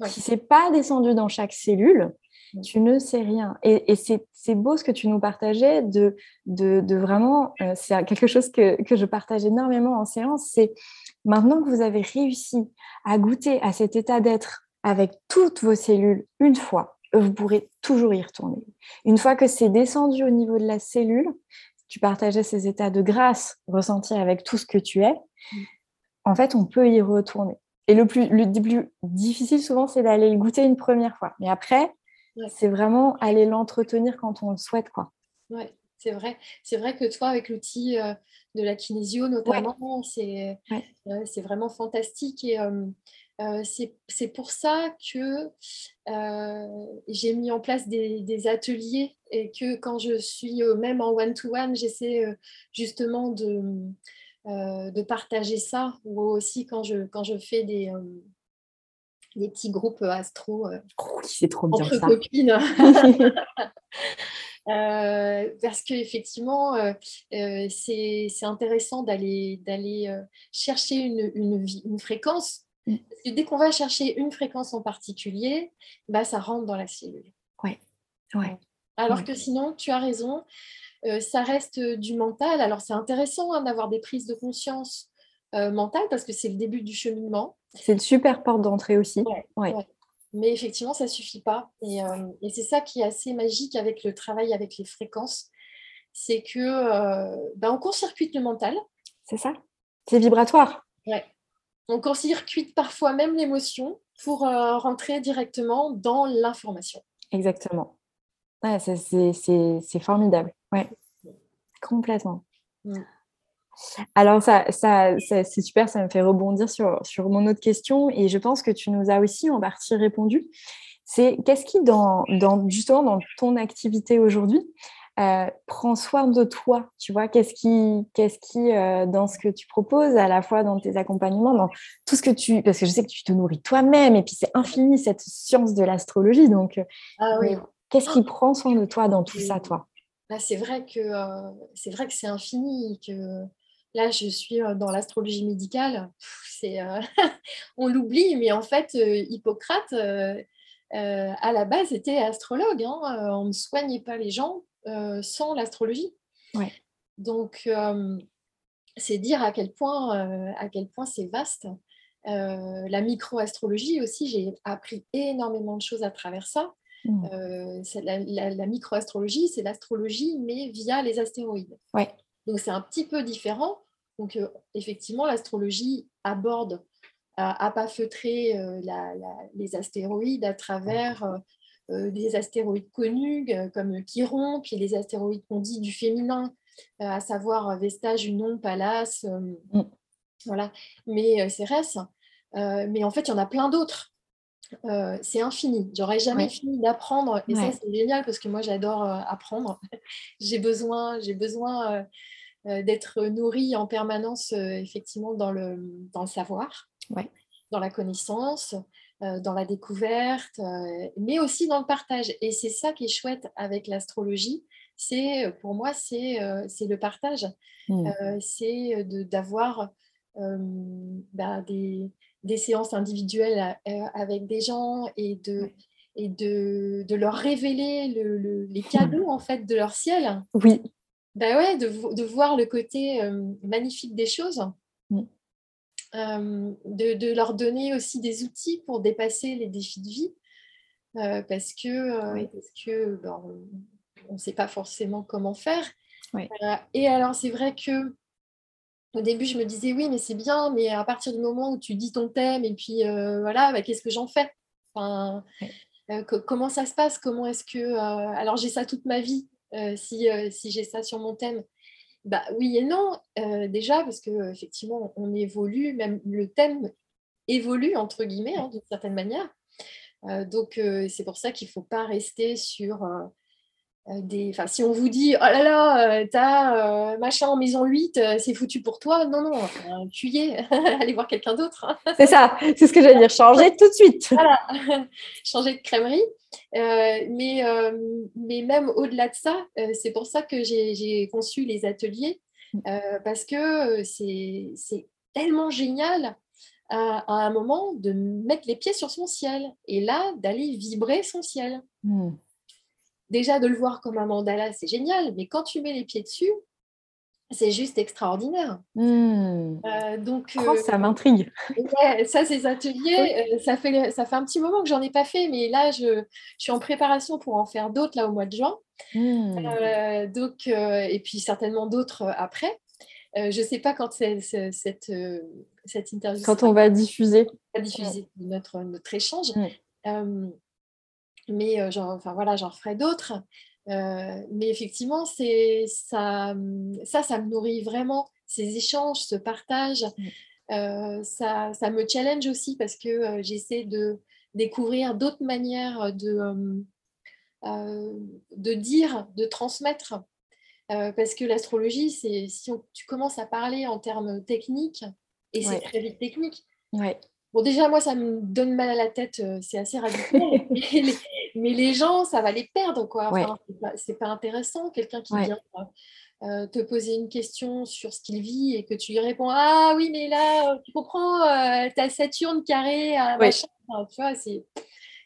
Si ce n'est pas descendu dans chaque cellule, mm. tu ne sais rien. Et, c'est beau ce que tu nous partageais de, de, vraiment, euh, c'est quelque chose que, que, je partage énormément en séance, c'est maintenant que vous avez réussi à goûter à cet état d'être avec toutes vos cellules une fois, vous pourrez toujours y retourner. Une fois que c'est descendu au niveau de la cellule, tu partageais ces états de grâce ressentis avec tout ce que tu es, mm en fait, on peut y retourner. Et le plus, le plus difficile souvent, c'est d'aller le goûter une première fois. Mais après, c'est vraiment aller l'entretenir quand on le souhaite. Quoi. Ouais, c'est vrai. C'est vrai que toi, avec l'outil euh, de la kinésio notamment, c'est euh, c'est vraiment fantastique. Et euh, c'est pour ça que j'ai mis en place des, des, ateliers et que quand je suis même en one-to-one, j'essaie justement de de partager ça, ou aussi quand je, quand je fais des, des petits groupes astro oh, c'est trop bien entre ça. copines. [LAUGHS] [LAUGHS] parce qu'effectivement, c'est intéressant d'aller chercher une, une, une fréquence. Mmh. dès qu'on va chercher une fréquence en particulier, bah, ça rentre dans la cellule. Ouais. ouais. Alors que sinon, tu as raison, euh, ça reste du mental. Alors c'est intéressant hein, d'avoir des prises de conscience euh, mentales parce que c'est le début du cheminement. C'est une super porte d'entrée aussi. Mais effectivement, ça ne suffit pas. Euh, et, c'est ça qui est assez magique avec le travail avec les fréquences. C'est que ben, on court-circuite le mental. C'est ça. C'est vibratoire. Ouais. On court-circuite parfois même l'émotion pour rentrer directement dans l'information. Exactement. Ouais, c'est formidable. Ouais, complètement. Alors, ça, ça, c'est super, ça me fait rebondir sur, sur mon autre question et je pense que tu nous as aussi en partie répondu. C'est qu'est-ce qui, dans, dans, justement, dans ton activité aujourd'hui, euh, prend soin de toi Tu vois, qu'est-ce qui, qu'est-ce qui euh, dans ce que tu proposes, à la fois dans tes accompagnements, dans tout ce que tu. Parce que je sais que tu te nourris toi-même et puis c'est infini cette science de l'astrologie. Donc, ah oui. Qu'est-ce qui prend soin de toi dans tout ça, toi? bah, C'est vrai que euh, c'est vrai que c'est infini. Que là, je suis euh, dans l'astrologie médicale. C'est, euh, [LAUGHS] on l'oublie, mais en fait, Hippocrate, à la base, était astrologue. Hein. On ne soignait pas les gens sans l'astrologie. Ouais. Donc, c'est dire à quel point, à quel point c'est vaste. la microastrologie aussi, j'ai appris énormément de choses à travers ça. Mmh. Euh, la, la, microastrologie, c'est l'astrologie, mais via les astéroïdes. Ouais. Donc c'est un petit peu différent. Donc euh, effectivement, l'astrologie aborde à, pas feutrer euh, les astéroïdes à travers des astéroïdes connus comme Chiron, puis les astéroïdes qu'on dit du féminin, à savoir Vesta, Junon, Pallas, mmh. voilà. Mais Cérès. mais en fait, il y en a plein d'autres. Euh, c'est infini. J'aurais jamais fini d'apprendre. Et ça, c'est génial parce que moi, j'adore euh, apprendre. [LAUGHS] j'ai besoin, j'ai besoin euh, d'être nourrie en permanence, effectivement, dans le, dans le savoir, dans la connaissance, dans la découverte, mais aussi dans le partage. Et c'est ça qui est chouette avec l'astrologie. C'est, pour moi, c'est le partage. Mmh. c'est d'avoir bah, des des séances individuelles euh, avec des gens et de, et de, de leur révéler le, les cadeaux en fait de leur ciel. Oui. Ben ouais, de, de voir le côté euh, magnifique des choses. Mm. Euh, de, de, leur donner aussi des outils pour dépasser les défis de vie. parce que, parce que ben, on ne sait pas forcément comment faire. et alors, c'est vrai que au début, je me disais oui, mais c'est bien, mais à partir du moment où tu dis ton thème et puis euh, voilà, bah, qu'est-ce que j'en fais? Enfin, euh, Comment ça se passe? Comment est-ce que. Euh, alors, j'ai ça toute ma vie, si, si j'ai ça sur mon thème. Bah, oui et non, déjà, parce qu'effectivement, on évolue, même le thème évolue, entre guillemets, hein, d'une certaine manière. donc, c'est pour ça qu'il ne faut pas rester sur des... Enfin, si on vous dit, oh là là, euh, t'as euh, machin en maison 8, c'est foutu pour toi, non, non, tu y es, allez voir quelqu'un d'autre. c'est ça, c'est ce que j'allais dire, changer [LAUGHS] tout de suite. Voilà, [LAUGHS] changer de crèmerie. mais, mais même au-delà de ça, c'est pour ça que j'ai conçu les ateliers, parce que c'est tellement génial à, un moment de mettre les pieds sur son ciel et là d'aller vibrer son ciel. Hmm déjà de le voir comme un mandala, c'est génial, mais quand tu mets les pieds dessus, c'est juste extraordinaire. Euh, donc, oh, ça euh, m'intrigue. ça, ces ateliers, euh, ça, fait, ça fait un petit moment que j'en ai pas fait, mais là, je, suis en préparation pour en faire d'autres là au mois de juin. Hmm. donc, et puis certainement d'autres après. je ne sais pas quand c'est, cette, cette interview. Quand on va diffuser. Va diffuser notre, notre échange. Hmm mais euh, enfin voilà, j'en ferai d'autres. Euh, mais effectivement, c'est ça, ça, ça me nourrit vraiment. Ces échanges, ce partage, mmh. euh, ça, ça, me challenge aussi parce que j'essaie de découvrir d'autres manières de, de dire, de transmettre. parce que l'astrologie, c'est si tu commences à parler en termes techniques, et c'est très vite technique. Ouais. Bon, déjà, moi, ça me donne mal à la tête, c'est assez radical. [LAUGHS] mais, les, gens, ça va les perdre, quoi. c'est pas, intéressant, quelqu'un qui vient euh, te poser une question sur ce qu'il vit et que tu lui réponds Ah oui, mais là, tu comprends, euh, tu as Saturne carré, à machin. tu vois,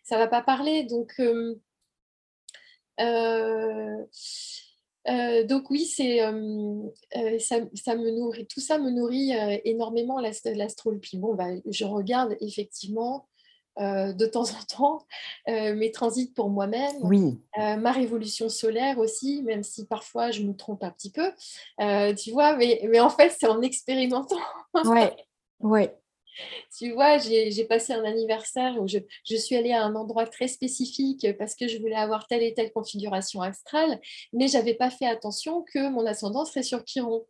ça va pas parler. Donc, euh, donc oui, c'est ça, ça, me nourrit, tout ça me nourrit énormément l'astrologie. Bon, bah, je regarde effectivement euh, de temps en temps, euh, mes transits pour moi-même, oui. Euh, ma révolution solaire aussi, même si parfois je me trompe un petit peu, tu vois, mais, mais en fait, c'est en expérimentant. ouais, ouais. [LAUGHS] Tu vois, j'ai passé un anniversaire où je, je, suis allée à un endroit très spécifique parce que je voulais avoir telle et telle configuration astrale, mais j'avais pas fait attention que mon ascendant serait sur Chiron.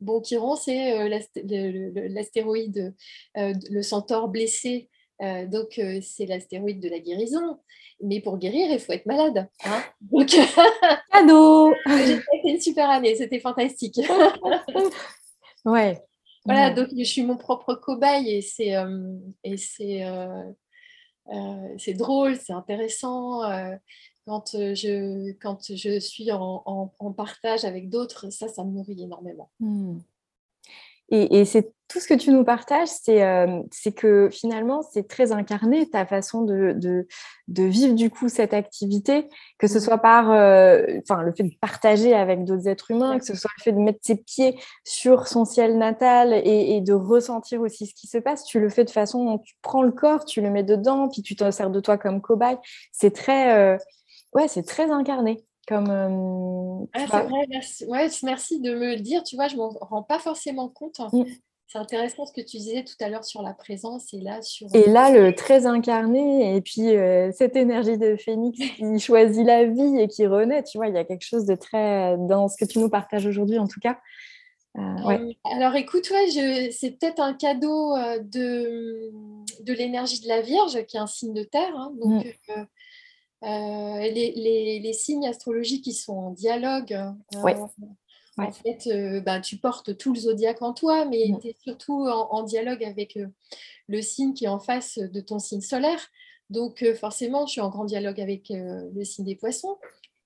Bon, Chiron, c'est l'astéroïde, le centaure blessé euh, donc, euh, c'est l'astéroïde de la guérison. Mais pour guérir, il faut être malade. Hein donc, [LAUGHS] cadeau [LAUGHS] J'ai fait une super année, c'était fantastique. [LAUGHS] ouais. Voilà, donc je suis mon propre cobaye et c'est euh, et c'est c'est drôle, c'est intéressant. quand je quand je suis en, en, partage avec d'autres, ça, ça me nourrit énormément. Hmm. Et, c'est tout ce que tu nous partages, euh, c'est que finalement, c'est très incarné ta façon de, de, vivre du coup cette activité, que ce mmh. soit par euh, enfin, le fait de partager avec d'autres êtres humains, que ce soit le fait de mettre ses pieds sur son ciel natal et, de ressentir aussi ce qui se passe. Tu le fais de façon dont tu prends le corps, tu le mets dedans, puis tu t'en sers de toi comme cobaye. C'est très, euh, ouais, c'est très incarné. Comme, euh, ah, vrai, merci. Ouais, merci de me le dire. Tu vois, je ne m'en rends pas forcément compte. Mm. C'est intéressant ce que tu disais tout à l'heure sur la présence et là sur. Et là, le très incarné et puis euh, cette énergie de phénix [LAUGHS] qui choisit la vie et qui renaît. Tu vois, il y a quelque chose de très dans ce que tu nous partages aujourd'hui, en tout cas. Euh, ouais. Alors écoute, ouais, c'est peut-être un cadeau de, de l'énergie de la Vierge, qui est un signe de terre. Hein, donc, mm. Euh, les, signes astrologiques qui sont en dialogue. Euh, en fait, euh, ben, tu portes tout le zodiaque en toi, mais mm. tu es surtout en, dialogue avec le signe qui est en face de ton signe solaire. Donc, forcément, je suis en grand dialogue avec le signe des poissons.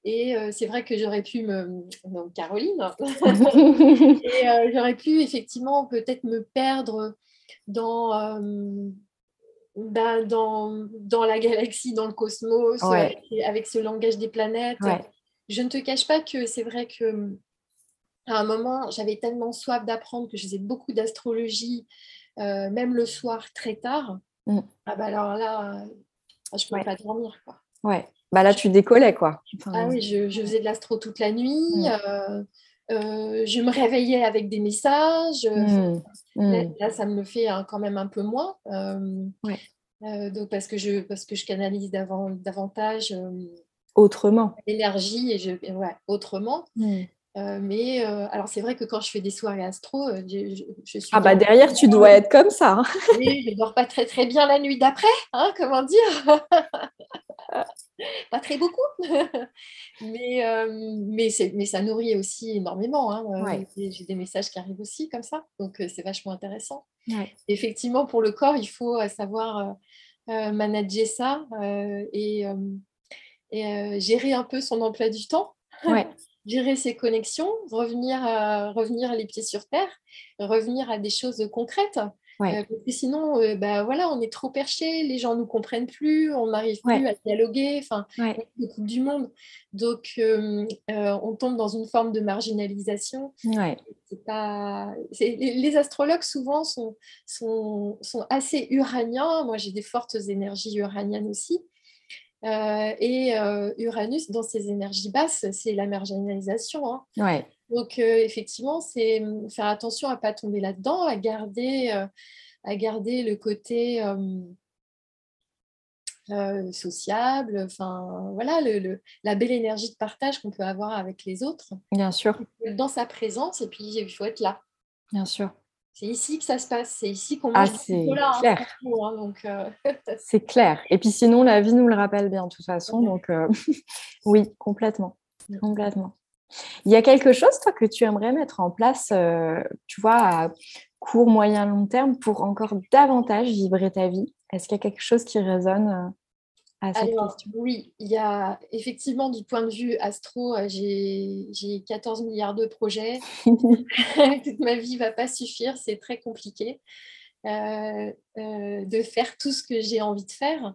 Et c'est vrai que j'aurais pu me. Donc, Caroline. [LAUGHS] et j'aurais pu effectivement peut-être me perdre dans bah, dans, dans, la galaxie, dans le cosmos, avec, ce langage des planètes. Je ne te cache pas que c'est vrai que à un moment, j'avais tellement soif d'apprendre que je faisais beaucoup d'astrologie, euh, même le soir très tard. Mm. Ah bah alors là, je ne pouvais pas dormir. Quoi. Ouais. Bah là, tu décollais quoi. ah oui, je, je, faisais de l'astro toute la nuit. Mm. Euh, euh, je me réveillais avec des messages. Mm. Là, ça me fait quand même un peu moins. Donc parce que je parce que je canalise davantage autrement l'énergie et je ouais, autrement. Mm. mais alors c'est vrai que quand je fais des soirées astro, je, suis ah bah derrière tu dois être comme ça. Hein. [LAUGHS] oui, je dors pas très très bien la nuit d'après, hein, comment dire? [LAUGHS] Pas très beaucoup, [LAUGHS] mais, euh, mais, mais, ça nourrit aussi énormément. Hein, euh, j'ai des messages qui arrivent aussi comme ça, donc euh, c'est vachement intéressant. Effectivement, pour le corps, il faut savoir manager ça et, et gérer un peu son emploi du temps. Gérer ses connexions, revenir, revenir les pieds sur terre, revenir à des choses concrètes. Euh, sinon, euh, bah, voilà, on est trop perché, les gens ne nous comprennent plus, on n'arrive plus à dialoguer, enfin, coupe du monde. Donc, euh, on tombe dans une forme de marginalisation. Pas... Les, astrologues, souvent, sont, sont, sont assez uraniens. Moi, j'ai des fortes énergies uraniennes aussi. Et Uranus, dans ses énergies basses, c'est la marginalisation. Hein. Donc, euh, effectivement, c'est hum, faire attention à ne pas tomber là-dedans, à garder, euh, à garder le côté euh, sociable, enfin, voilà, le, la belle énergie de partage qu'on peut avoir avec les autres. Bien sûr. Dans sa présence, et puis il faut être là. Bien sûr. C'est ici que ça se passe, c'est ici qu'on ah, c'est hein, clair. Hein, [LAUGHS] c'est clair. Et puis sinon, la vie nous le rappelle bien de toute façon. Donc, [LAUGHS] oui, complètement. Complètement. Il y a quelque chose, toi, que tu aimerais mettre en place, euh, tu vois, à court, moyen, long terme, pour encore davantage vibrer ta vie? Est-ce qu'il y a quelque chose qui résonne euh, à cette question? Oui, il y a effectivement, du point de vue astro, euh, j'ai 14 milliards de projets. [LAUGHS] [LAUGHS] Toute ma vie ne va pas suffire, c'est très compliqué de faire tout ce que j'ai envie de faire.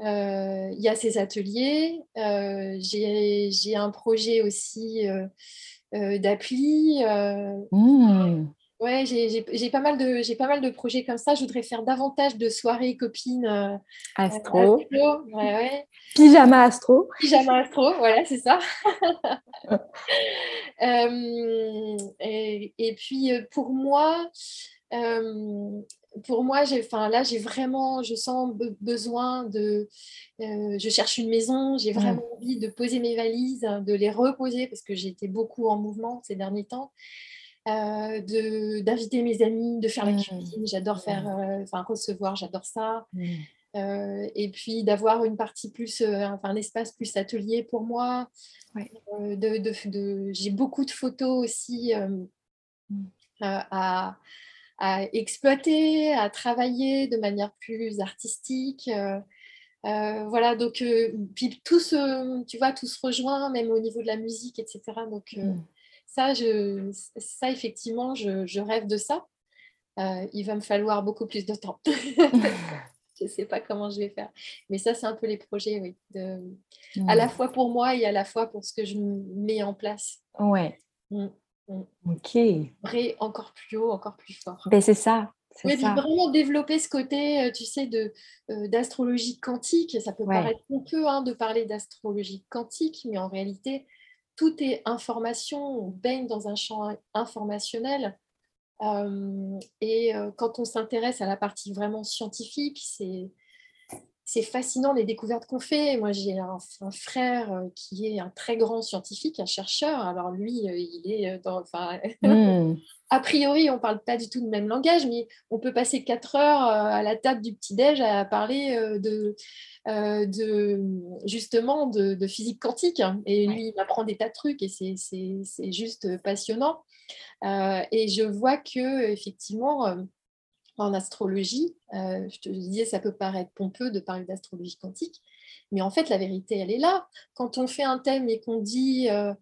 Euh, il y a ces ateliers. Euh, j'ai un projet aussi euh, d'appli. Mmh. Ouais, j'ai pas, mal de, pas mal de projets comme ça. Je voudrais faire davantage de soirées copines astro. Pyjama astro. Pyjama astro, voilà, c'est ça. [LAUGHS] et, et, puis pour moi, pour moi, j'ai, enfin, là, j'ai vraiment, je sens besoin de, euh, je cherche une maison, j'ai vraiment envie de poser mes valises, de les reposer parce que j'ai été beaucoup en mouvement ces derniers temps, euh, d'inviter mes amis, de faire la cuisine, j'adore faire, euh, enfin, recevoir, j'adore ça. et puis d'avoir une partie plus, enfin, un espace plus atelier pour moi. De, de, j'ai beaucoup de photos aussi à, à exploiter, à travailler de manière plus artistique. Euh, euh, voilà, donc euh, puis tout se, tu vois, tout se rejoint, même au niveau de la musique, etc. Donc mm. Ça, je, ça effectivement, je, rêve de ça. il va me falloir beaucoup plus de temps. [LAUGHS] je ne sais pas comment je vais faire. Mais ça, c'est un peu les projets, oui. De, À la fois pour moi et à la fois pour ce que je mets en place. Ouais. Mm. Ok. encore plus haut, encore plus fort. Ben, c'est ça. Oui, vraiment développer ce côté, euh, tu sais, de, euh, d'astrologie quantique. Ça peut paraître peu hein, de parler d'astrologie quantique, mais en réalité, tout est information. On baigne dans un champ informationnel. Euh, et quand on s'intéresse à la partie vraiment scientifique, c'est, c'est fascinant les découvertes qu'on fait. Moi, j'ai un, frère euh, qui est un très grand scientifique, un chercheur. Alors lui, euh, il est euh, dans... Enfin, hmm. [LAUGHS] a priori, on ne parle pas du tout le même langage, mais on peut passer quatre heures à la table du petit-déj à parler de, de justement de, physique quantique. Et lui, il apprend des tas de trucs et c'est juste passionnant. et je vois que effectivement en astrologie. Euh, je te disais, ça peut paraître pompeux de parler d'astrologie quantique, mais en fait, la vérité, elle est là. Quand on fait un thème et qu'on dit, euh,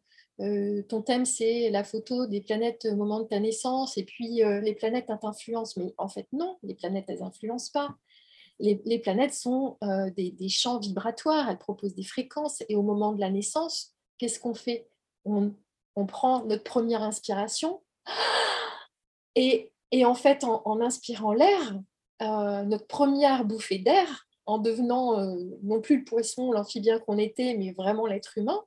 euh, ton thème, c'est la photo des planètes au moment de ta naissance, et puis les planètes t'influencent, mais en fait, non, les planètes, elles n'influencent pas. Les, planètes sont des, champs vibratoires, elles proposent des fréquences, et au moment de la naissance, qu'est-ce qu'on fait? On, on prend notre première inspiration, et et en fait, en, inspirant l'air, euh, notre première bouffée d'air, en devenant euh, non plus le poisson, l'amphibien qu'on était, mais vraiment l'être humain,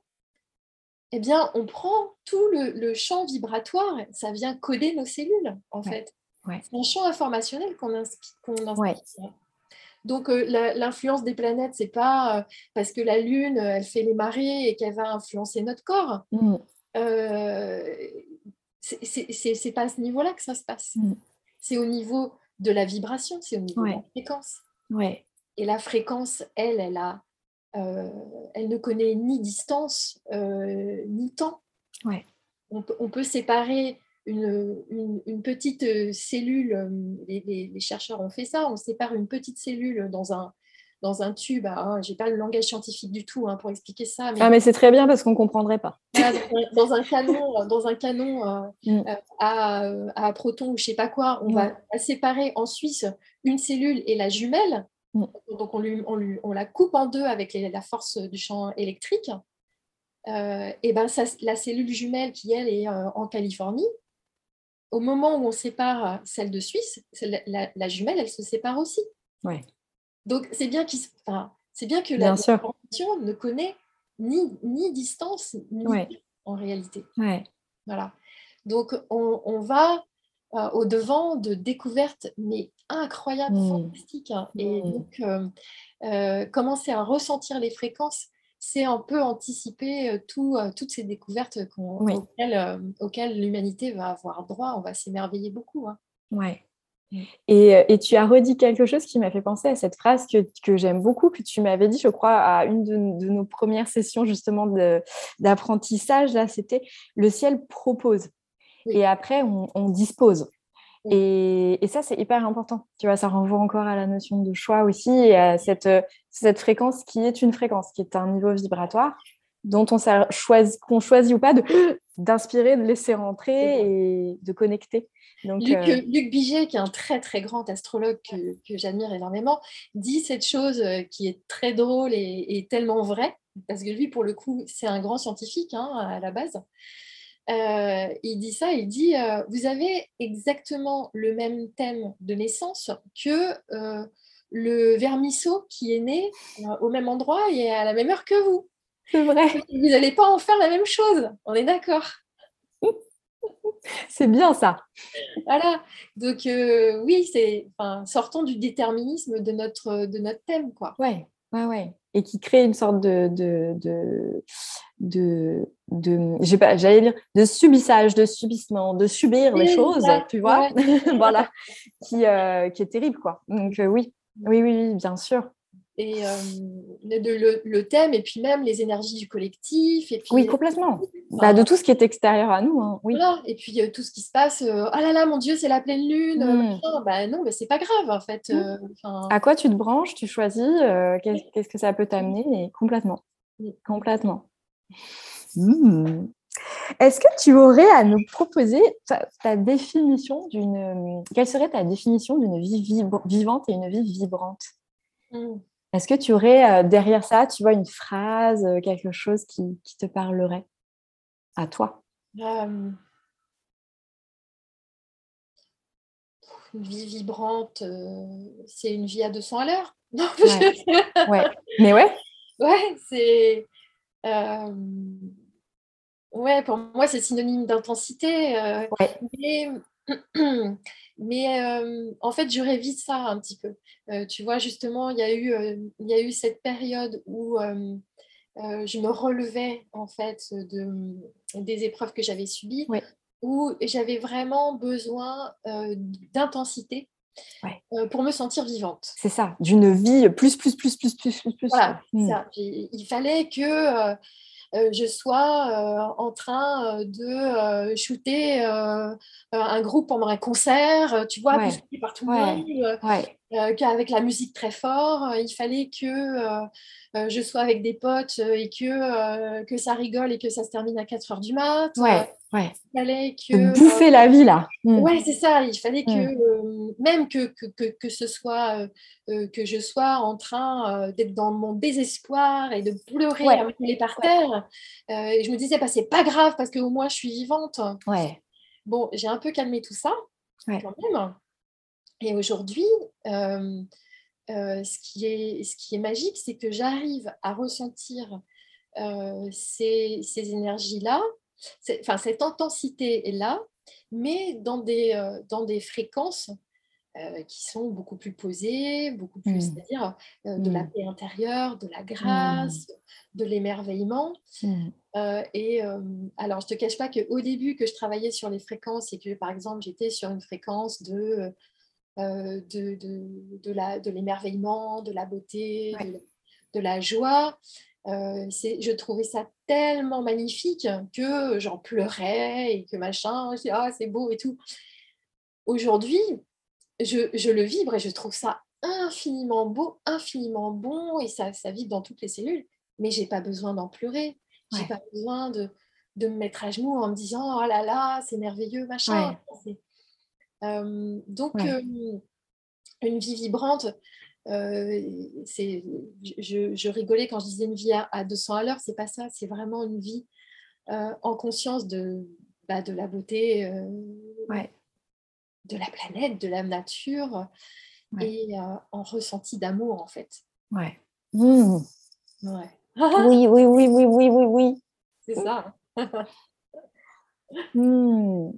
eh bien, on prend tout le, champ vibratoire, ça vient coder nos cellules, en fait. C'est un champ informationnel qu'on inspire. Donc, euh, l'influence des planètes, c'est pas parce que la Lune, elle fait les marées et qu'elle va influencer notre corps. Mm c'est pas à ce niveau-là que ça se passe. Mm. C'est au niveau de la vibration, c'est au niveau de la fréquence. Ouais. Et la fréquence, elle, elle a, euh, elle ne connaît ni distance euh, ni temps. Ouais. On, on, peut séparer une, une, petite euh, cellule. Les, les, chercheurs ont fait ça. On sépare une petite cellule dans un dans un tube. Ah, j'ai pas le langage scientifique du tout hein, pour expliquer ça. Mais... Ah, mais c'est très bien parce qu'on comprendrait pas. [LAUGHS] dans, un canon, dans un canon euh, mm. euh, à, à, proton ou je sais pas quoi, on va séparer en Suisse une cellule et la jumelle. Mm. Donc on, lui, on, lui, on, la coupe en deux avec la force du champ électrique. Euh, et ben ça, la cellule jumelle qui elle est en Californie, au moment où on sépare celle de Suisse, la, la, jumelle elle se sépare aussi. Ouais. Donc, c'est bien, enfin, bien que la formation ne connaît ni, ni distance, ni en réalité. Voilà. Donc, on, va euh, au-devant de découvertes, mais incroyables, mmh. fantastiques. Hein. Et mmh. donc, euh, euh, commencer à ressentir les fréquences, c'est un peu anticiper tout, toutes ces découvertes auxquelles, l'humanité va avoir droit. On va s'émerveiller beaucoup. Hein. Ouais. Mm. Et, et, tu as redit quelque chose qui m'a fait penser à cette phrase que, que j'aime beaucoup, que tu m'avais dit, je crois, à une de, de nos premières sessions justement d'apprentissage. Là, c'était le ciel propose. Et après, on, on dispose. Et, et, ça, c'est hyper important. Tu vois, ça renvoie encore à la notion de choix aussi et à cette, cette fréquence qui est une fréquence, qui est un niveau vibratoire dont on choisit, qu'on choisit ou pas [GASPS] d'inspirer, de, laisser rentrer et de connecter. Donc, Luc, euh, Luc, Biget, qui est un très très grand astrologue que, que j'admire énormément, dit cette chose euh, qui est très drôle et, et, tellement vraie, parce que lui, pour le coup, c'est un grand scientifique hein, à la base. Euh, il dit ça, il dit, euh, vous avez exactement le même thème de naissance que le vermisseau qui est né au même endroit et à la même heure que vous. C'est vrai. Vous n'allez pas en faire la même chose, on est d'accord. c'est bien ça. Voilà. Donc euh, oui, c'est sortons du déterminisme de notre de notre thème quoi. Ouais, ouais, ouais. Et qui crée une sorte de de de, de, de pas, j'allais dire de subissage, de subissement, de subir les choses, tu vois. [LAUGHS] voilà, qui euh, qui est terrible quoi. Donc euh, oui, oui, oui, bien sûr et euh, le, le, thème et puis même les énergies du collectif et puis oui complètement bah, de tout ce qui est extérieur à nous hein. oui. voilà. et puis euh, tout ce qui se passe euh, oh là là mon dieu c'est la pleine lune mmh. bah non mais c'est pas grave en fait mmh. à quoi tu te branches tu choisis qu'est-ce que ça peut t'amener et complètement complètement mmh. Est-ce que tu aurais à nous proposer ta, ta définition d'une quelle serait ta définition d'une vie vivante et une vie vibrante? Est-ce que tu aurais euh, derrière ça, tu vois, une phrase, euh, quelque chose qui, te parlerait à toi? Une vie vibrante, euh, c'est une vie à 200 à l'heure. [LAUGHS] ouais. Mais ouais. Ouais, c'est. Ouais, pour moi, c'est synonyme d'intensité. Ouais. Mais [CLEARS THROAT] mais en fait, je révise ça un petit peu. tu vois, justement, il y, a eu, il y a eu cette période où je me relevais en fait de, des épreuves que j'avais subies, où j'avais vraiment besoin d'intensité. pour me sentir vivante. C'est ça, d'une vie plus, plus, plus, plus, plus, plus. Voilà, mmh. ça. Il fallait que euh, je sois euh, en train euh, de shooter un groupe pendant un concert, tu vois, ouais. par tout le monde, qu'avec la musique très fort, il fallait que je sois avec des potes et que, que ça rigole et que ça se termine à 4 heures du mat. Ouais. Ouais. Il fallait que. bouffer la vie, là. Mm. Ouais, c'est ça. Il fallait que, mm. même que, que, que, ce soit, que je sois en train d'être dans mon désespoir et de pleurer ouais. avec les par terre. et je me disais, bah, c'est pas grave parce qu'au moins je suis vivante. Ouais. Bon, j'ai un peu calmé tout ça, quand même. Et aujourd'hui, euh, ce, qui est, ce qui est magique, c'est que j'arrive à ressentir ces, ces énergies-là enfin, cette intensité est là, mais dans des, euh, dans des fréquences euh, qui sont beaucoup plus posées, beaucoup plus, mmh. c'est-à-dire euh, de la mmh. paix intérieure, de la grâce, mmh. de l'émerveillement. et alors, je ne te cache pas qu'au début, que je travaillais sur les fréquences et que, par exemple, j'étais sur une fréquence de, de, de, de l'émerveillement, de, la beauté, de, la joie, euh, je trouvais ça tellement magnifique que j'en pleurais et que machin, je ah, c'est beau et tout. Aujourd'hui, je, je, le vibre et je trouve ça infiniment beau, infiniment bon et ça, ça vibre dans toutes les cellules, mais j'ai pas besoin d'en pleurer. J'ai pas besoin de, de, me mettre à genoux en me disant oh là là, c'est merveilleux, machin. Euh, donc, euh, une vie vibrante, euh, je, je, rigolais quand je disais une vie à, 200 à l'heure, c'est pas ça, c'est vraiment une vie euh, en conscience de, bah, de la beauté euh, de la planète, de la nature et en ressenti d'amour en fait. Ouais. Mmh. ouais. [LAUGHS] oui, oui, oui, oui, oui, oui, oui. C'est ça. [LAUGHS] mmh.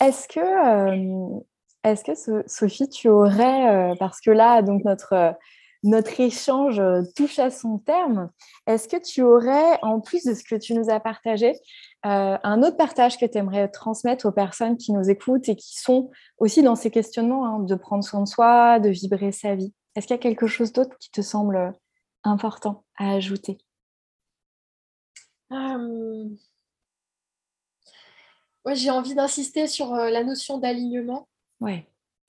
Est-ce que est-ce que Sophie, tu aurais, euh, parce que là, donc notre, notre échange touche à son terme. Est-ce que tu aurais, en plus de ce que tu nous as partagé, un autre partage que tu aimerais transmettre aux personnes qui nous écoutent et qui sont aussi dans ces questionnements hein, de prendre soin de soi, de vibrer sa vie? Est-ce qu'il y a quelque chose d'autre qui te semble important à ajouter? J'ai envie d'insister sur la notion d'alignement. Ouais.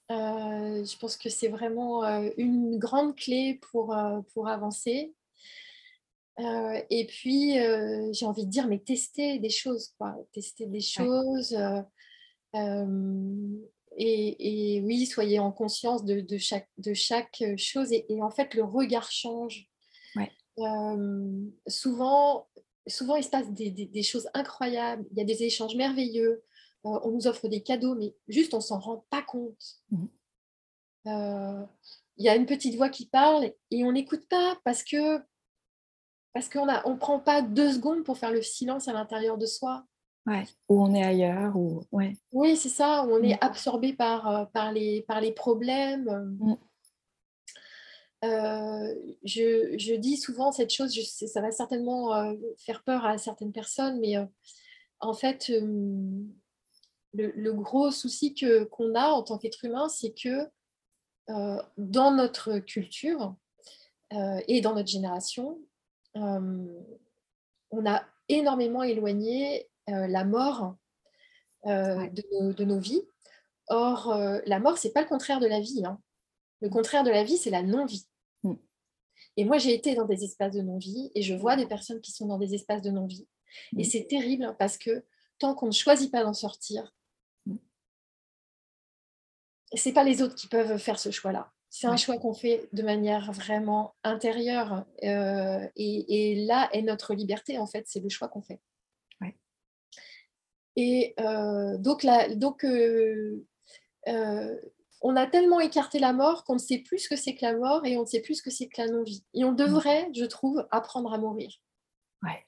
je pense que c'est vraiment une grande clé pour, pour avancer. et puis, j'ai envie de dire, mais tester des choses, quoi. Tester des choses. Et, oui, soyez en conscience de, de, chaque, de chaque chose. Et, en fait, le regard change. souvent, souvent, il se passe des, choses incroyables, il y a des échanges merveilleux, euh, on nous offre des cadeaux, mais juste on s'en rend pas compte. Mmh. Euh, il y a une petite voix qui parle et on n'écoute pas parce que parce qu'on ne on prend pas deux secondes pour faire le silence à l'intérieur de soi. Ouais. Ou on est ailleurs. Ou... Ouais. Oui, c'est ça, on est mmh. absorbé par, euh, par, les, par les problèmes. Mmh. Euh, je, dis souvent cette chose, ça va certainement euh, faire peur à certaines personnes, mais euh, en fait, le, gros souci que, qu'on a en tant qu'être humain, c'est que dans notre culture et dans notre génération, on a énormément éloigné la mort de, nos, vies. Or, la mort, c'est pas le contraire de la vie. Hein. Le contraire de la vie, c'est la non-vie. Et moi, j'ai été dans des espaces de non-vie et je vois des personnes qui sont dans des espaces de non-vie. Et mm. c'est terrible parce que tant qu'on ne choisit pas d'en sortir, mm. Ce n'est pas les autres qui peuvent faire ce choix-là. C'est un choix qu'on fait de manière vraiment intérieure. Euh, et, là est notre liberté, en fait, c'est le choix qu'on fait. Et euh, donc, donc euh, on a tellement écarté la mort qu'on ne sait plus ce que c'est que la mort et on ne sait plus ce que c'est que la non-vie. Et on mm. devrait, je trouve, apprendre à mourir. Ouais.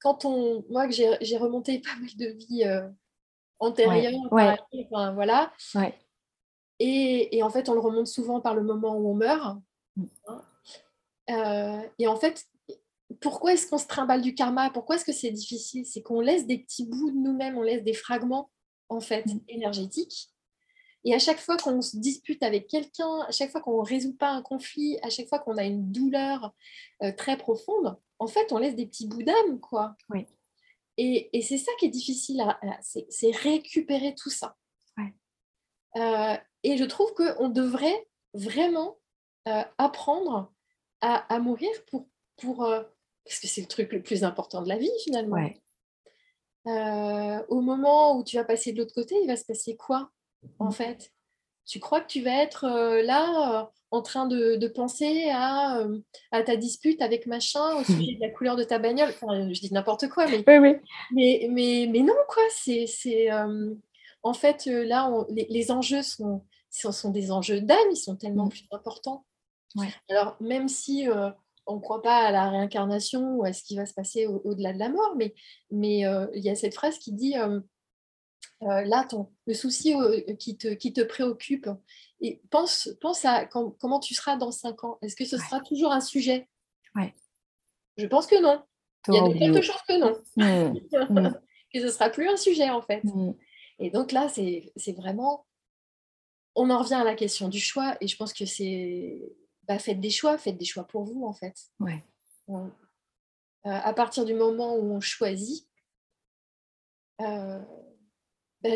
Quand on, moi que j'ai remonté [LAUGHS] pas mal de vies antérieures, voilà. Et, en fait, on le remonte souvent par le moment où on meurt. Mm. Euh, et en fait, pourquoi est-ce qu'on se trimballe du karma? Pourquoi est-ce que c'est difficile? C'est qu'on laisse des petits bouts de nous-mêmes, on laisse des fragments en fait mm. énergétique. Et à chaque fois qu'on se dispute avec quelqu'un, à chaque fois qu'on ne résout pas un conflit, à chaque fois qu'on a une douleur euh, très profonde, en fait, on laisse des petits bouts d'âme, quoi. Oui. Et, et c'est ça qui est difficile, c'est récupérer tout ça. Ouais. Euh, et je trouve qu'on devrait vraiment euh, apprendre à, à, mourir pour... pour parce que c'est le truc le plus important de la vie, finalement. Ouais. Euh, au moment où tu vas passer de l'autre côté, il va se passer quoi en fait? Tu crois que tu vas être euh, là euh, en train de, penser à, à, ta dispute avec machin au sujet de la couleur de ta bagnole? Je dis n'importe quoi, mais, mais, mais, mais, non, quoi. C'est, en fait, là, les, enjeux sont, sont, des enjeux d'âme, ils sont tellement mmh. plus importants. Alors, même si on ne croit pas à la réincarnation ou à ce qui va se passer au-delà de la mort, mais, mais euh, il y a cette phrase qui dit euh, euh, là, ton, le souci qui, te, qui te préoccupe, et pense, pense à comment tu seras dans cinq ans. Est-ce que ce sera toujours un sujet? Ouais. Je pense que non. Il y a de fortes chances que non. Mmh. [LAUGHS] Mmh. que ce ne sera plus un sujet, en fait. Mmh. Et donc là, c'est vraiment... On en revient à la question du choix, et je pense que c'est bah, faites des choix, faites des choix pour vous en fait. Ouais. Euh, à partir du moment où on choisit, euh, bah,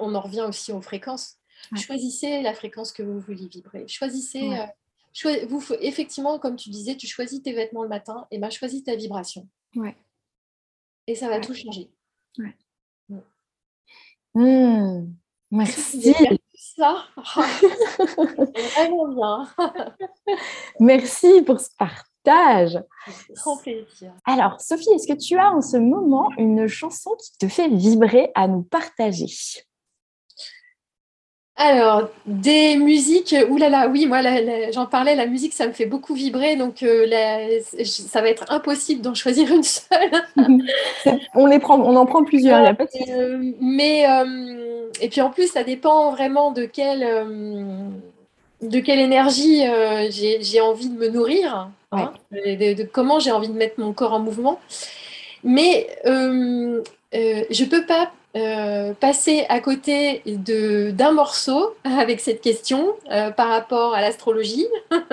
on en revient aussi aux fréquences. Choisissez la fréquence que vous voulez vibrer. Choisissez. Euh, vous, effectivement, comme tu disais, tu choisis tes vêtements le matin, et ben choisis ta vibration. Ouais. Et ça va tout changer. Ouais. Mmh. Merci. Ça, [LAUGHS] vraiment bien. [LAUGHS] Merci pour ce partage. Grand plaisir. Alors, Sophie, est-ce que tu as en ce moment une chanson qui te fait vibrer à nous partager? Alors, des musiques, oulala, oui, moi j'en parlais, la musique ça me fait beaucoup vibrer, donc euh, ça va être impossible d'en choisir une seule. [LAUGHS] on, les prend, on en prend plusieurs, euh, mais, euh, et puis en plus, ça dépend vraiment de quel, de quelle énergie j'ai envie de me nourrir, hein, de, comment j'ai envie de mettre mon corps en mouvement. Mais je ne peux pas passer à côté d'un morceau [LAUGHS] avec cette question par rapport à l'astrologie. [LAUGHS]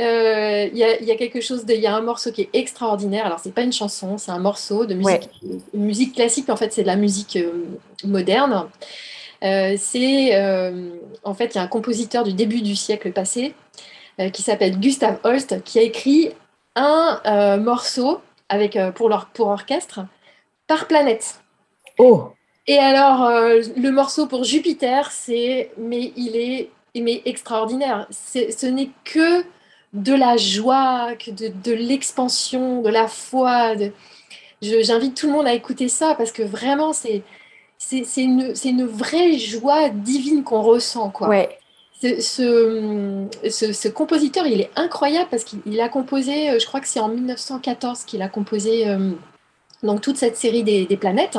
Euh, il y, a quelque chose, il y a un morceau qui est extraordinaire. Alors, c'est pas une chanson, c'est un morceau de musique, musique classique. En fait, c'est de la musique euh, moderne. Euh, c'est en fait, il y a un compositeur du début du siècle passé qui s'appelle Gustav Holst qui a écrit un morceau avec pour leur pour orchestre par planète. Oh. Et alors, le morceau pour Jupiter, c'est mais il est mais extraordinaire. Ce n'est que de la joie, de, de l'expansion, de la foi. De... J'invite tout le monde à écouter ça parce que vraiment, c'est c'est une, une, vraie joie divine qu'on ressent. Quoi. Ouais. Ce, ce, ce, compositeur, il est incroyable parce qu'il a composé, euh, je crois que c'est en 1914 qu'il a composé euh, donc toute cette série des, des planètes.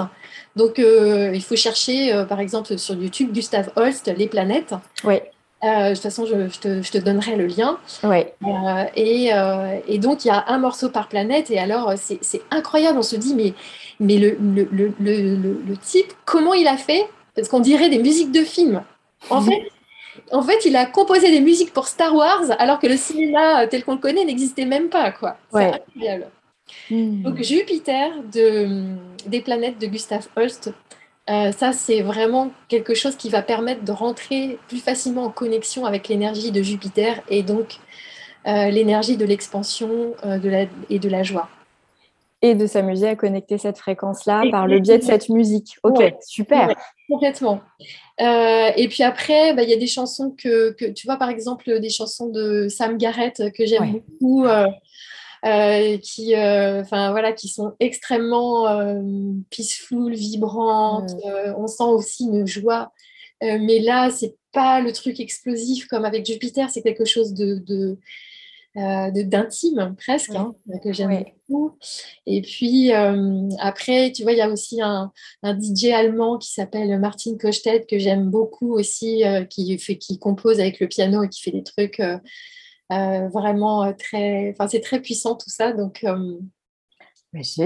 Donc euh, il faut chercher, par exemple, sur YouTube, Gustave Holst, Les planètes. Ouais. Euh, de toute façon, je, te, donnerai le lien. Ouais. Euh, euh, et, donc, il y a un morceau par planète. Et alors, c'est incroyable. On se dit, mais, mais le, le, type, comment il a fait? Parce qu'on dirait des musiques de films. En fait, en fait, il a composé des musiques pour Star Wars, alors que le cinéma tel qu'on le connaît n'existait même pas. quoi. C'est incroyable. Hmm. Donc, Jupiter de, des planètes de Gustav Holst. Euh, ça, c'est vraiment quelque chose qui va permettre de rentrer plus facilement en connexion avec l'énergie de Jupiter et donc euh, l'énergie de l'expansion euh, et de la joie. Et de s'amuser à connecter cette fréquence-là par le biais de cette musique. Ok, super. complètement. et puis après, bah, il y a des chansons que, tu vois, par exemple, des chansons de Sam Garrett que j'aime beaucoup. Euh, qui, euh, enfin voilà, qui sont extrêmement euh, peaceful, vibrantes. Mm. on sent aussi une joie. mais là, c'est pas le truc explosif comme avec Jupiter, c'est quelque chose de, de d'intime presque, hein, que j'aime beaucoup. Et puis après, tu vois, il y a aussi un, un DJ allemand qui s'appelle Martin Kostet que j'aime beaucoup aussi, qui, fait, qui compose avec le piano et qui fait des trucs euh, vraiment euh, très, enfin c'est très puissant tout ça. Donc euh,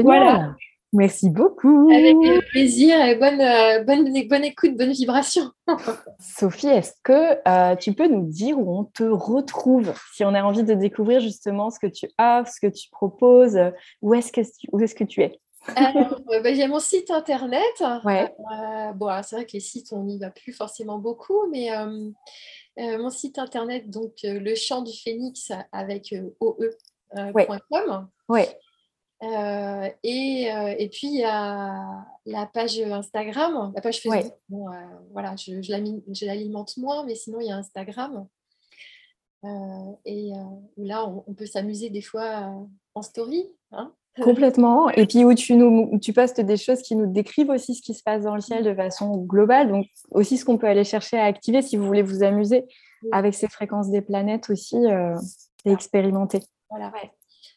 Voilà. Merci beaucoup. Avec plaisir et bonne, bonne, bonne écoute, bonne vibration. [LAUGHS] Sophie, est-ce que tu peux nous dire où on te retrouve? Si on a envie de découvrir justement ce que tu offres, ce que tu proposes, où est-ce que tu, où est-ce que tu es? Alors, bah, j'ai mon site internet. Ouais. bon, c'est vrai que les sites, on n'y va plus forcément beaucoup, mais euh, mon site internet, donc euh, le chant du phénix avec oe.com. Ouais. Euh, et, et, puis il y a la page Instagram, la page Facebook. voilà, je, je l'alimente moins, mais sinon il y a Instagram. et là, on, peut s'amuser des fois en story. Hein Complètement. [LAUGHS] Et puis où tu, nous, tu postes des choses qui nous décrivent aussi ce qui se passe dans le ciel de façon globale. Donc aussi ce qu'on peut aller chercher à activer si vous voulez vous amuser avec ces fréquences des planètes aussi euh, et expérimenter. Voilà.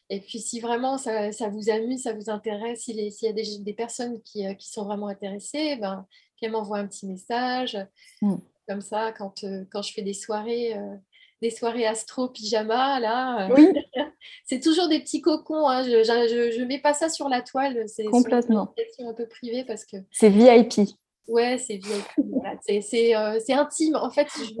Et puis si vraiment ça, vous amuse, ça vous intéresse, s'il y a des, personnes qui, euh, qui, sont vraiment intéressées, ben, qu'elles m'envoient un petit message. Mm. Comme ça, quand, euh, quand je fais des soirées des soirées astro pyjama là. Euh, oui. [LAUGHS] c'est toujours des petits cocons. Hein. Je, je, mets pas ça sur la toile. C'est complètement. C'est un peu privée parce que. C'est VIP. Ouais, c'est VIP. Euh, c'est intime. En fait, je,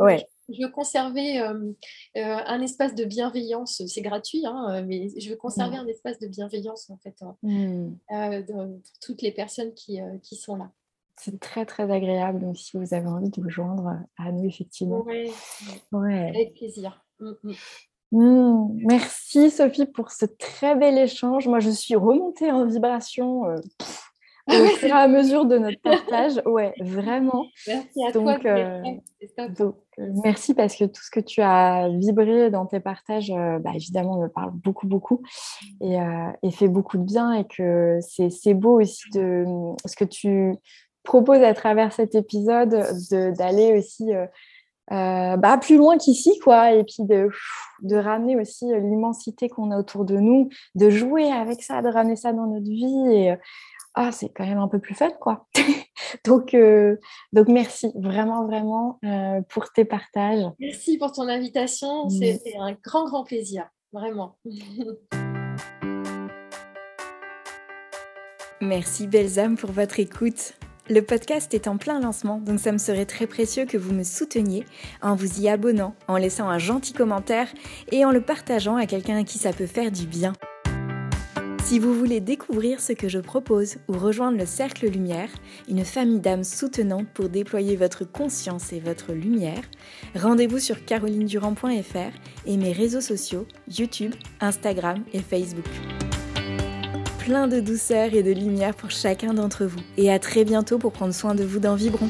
veux conserver euh, un espace de bienveillance. C'est gratuit, hein, mais je veux conserver mm. un espace de bienveillance en fait hein, mm. pour toutes les personnes qui, qui sont là c'est très très agréable. Donc, si vous avez envie de vous joindre euh, à nous, effectivement. Oui, ouais. avec plaisir. Mm. Mmh, merci Sophie pour ce très bel échange. Moi, je suis remontée en vibration euh, au fur et à mesure de notre partage. Ouais, vraiment. Merci à toi. Euh, merci parce que tout ce que tu as vibré dans tes partages, bah, évidemment, me parle beaucoup, beaucoup et, et fait beaucoup de bien et que c'est beau aussi de ce que tu propose à travers cet épisode d'aller aussi euh, euh, bah, plus loin qu'ici, quoi, et puis de, de ramener aussi euh, l'immensité qu'on a autour de nous, de jouer avec ça, de ramener ça dans notre vie. Et, ah, c'est quand même un peu plus fun, quoi. [LAUGHS] donc, euh, donc, merci vraiment, vraiment euh, pour tes partages. Merci pour ton invitation. C'était un grand, grand plaisir, vraiment. [LAUGHS] Merci, belles âmes, pour votre écoute. Le podcast est en plein lancement, donc ça me serait très précieux que vous me souteniez en vous y abonnant, en laissant un gentil commentaire et en le partageant à quelqu'un à qui ça peut faire du bien. Si vous voulez découvrir ce que je propose ou rejoindre le Cercle Lumière, une famille d'âmes soutenantes pour déployer votre conscience et votre lumière, rendez-vous sur carolinedurand.fr et mes réseaux sociaux YouTube, Instagram et Facebook. Plein de douceur et de lumière pour chacun d'entre vous. Et à très bientôt pour prendre soin de vous dans Vibron.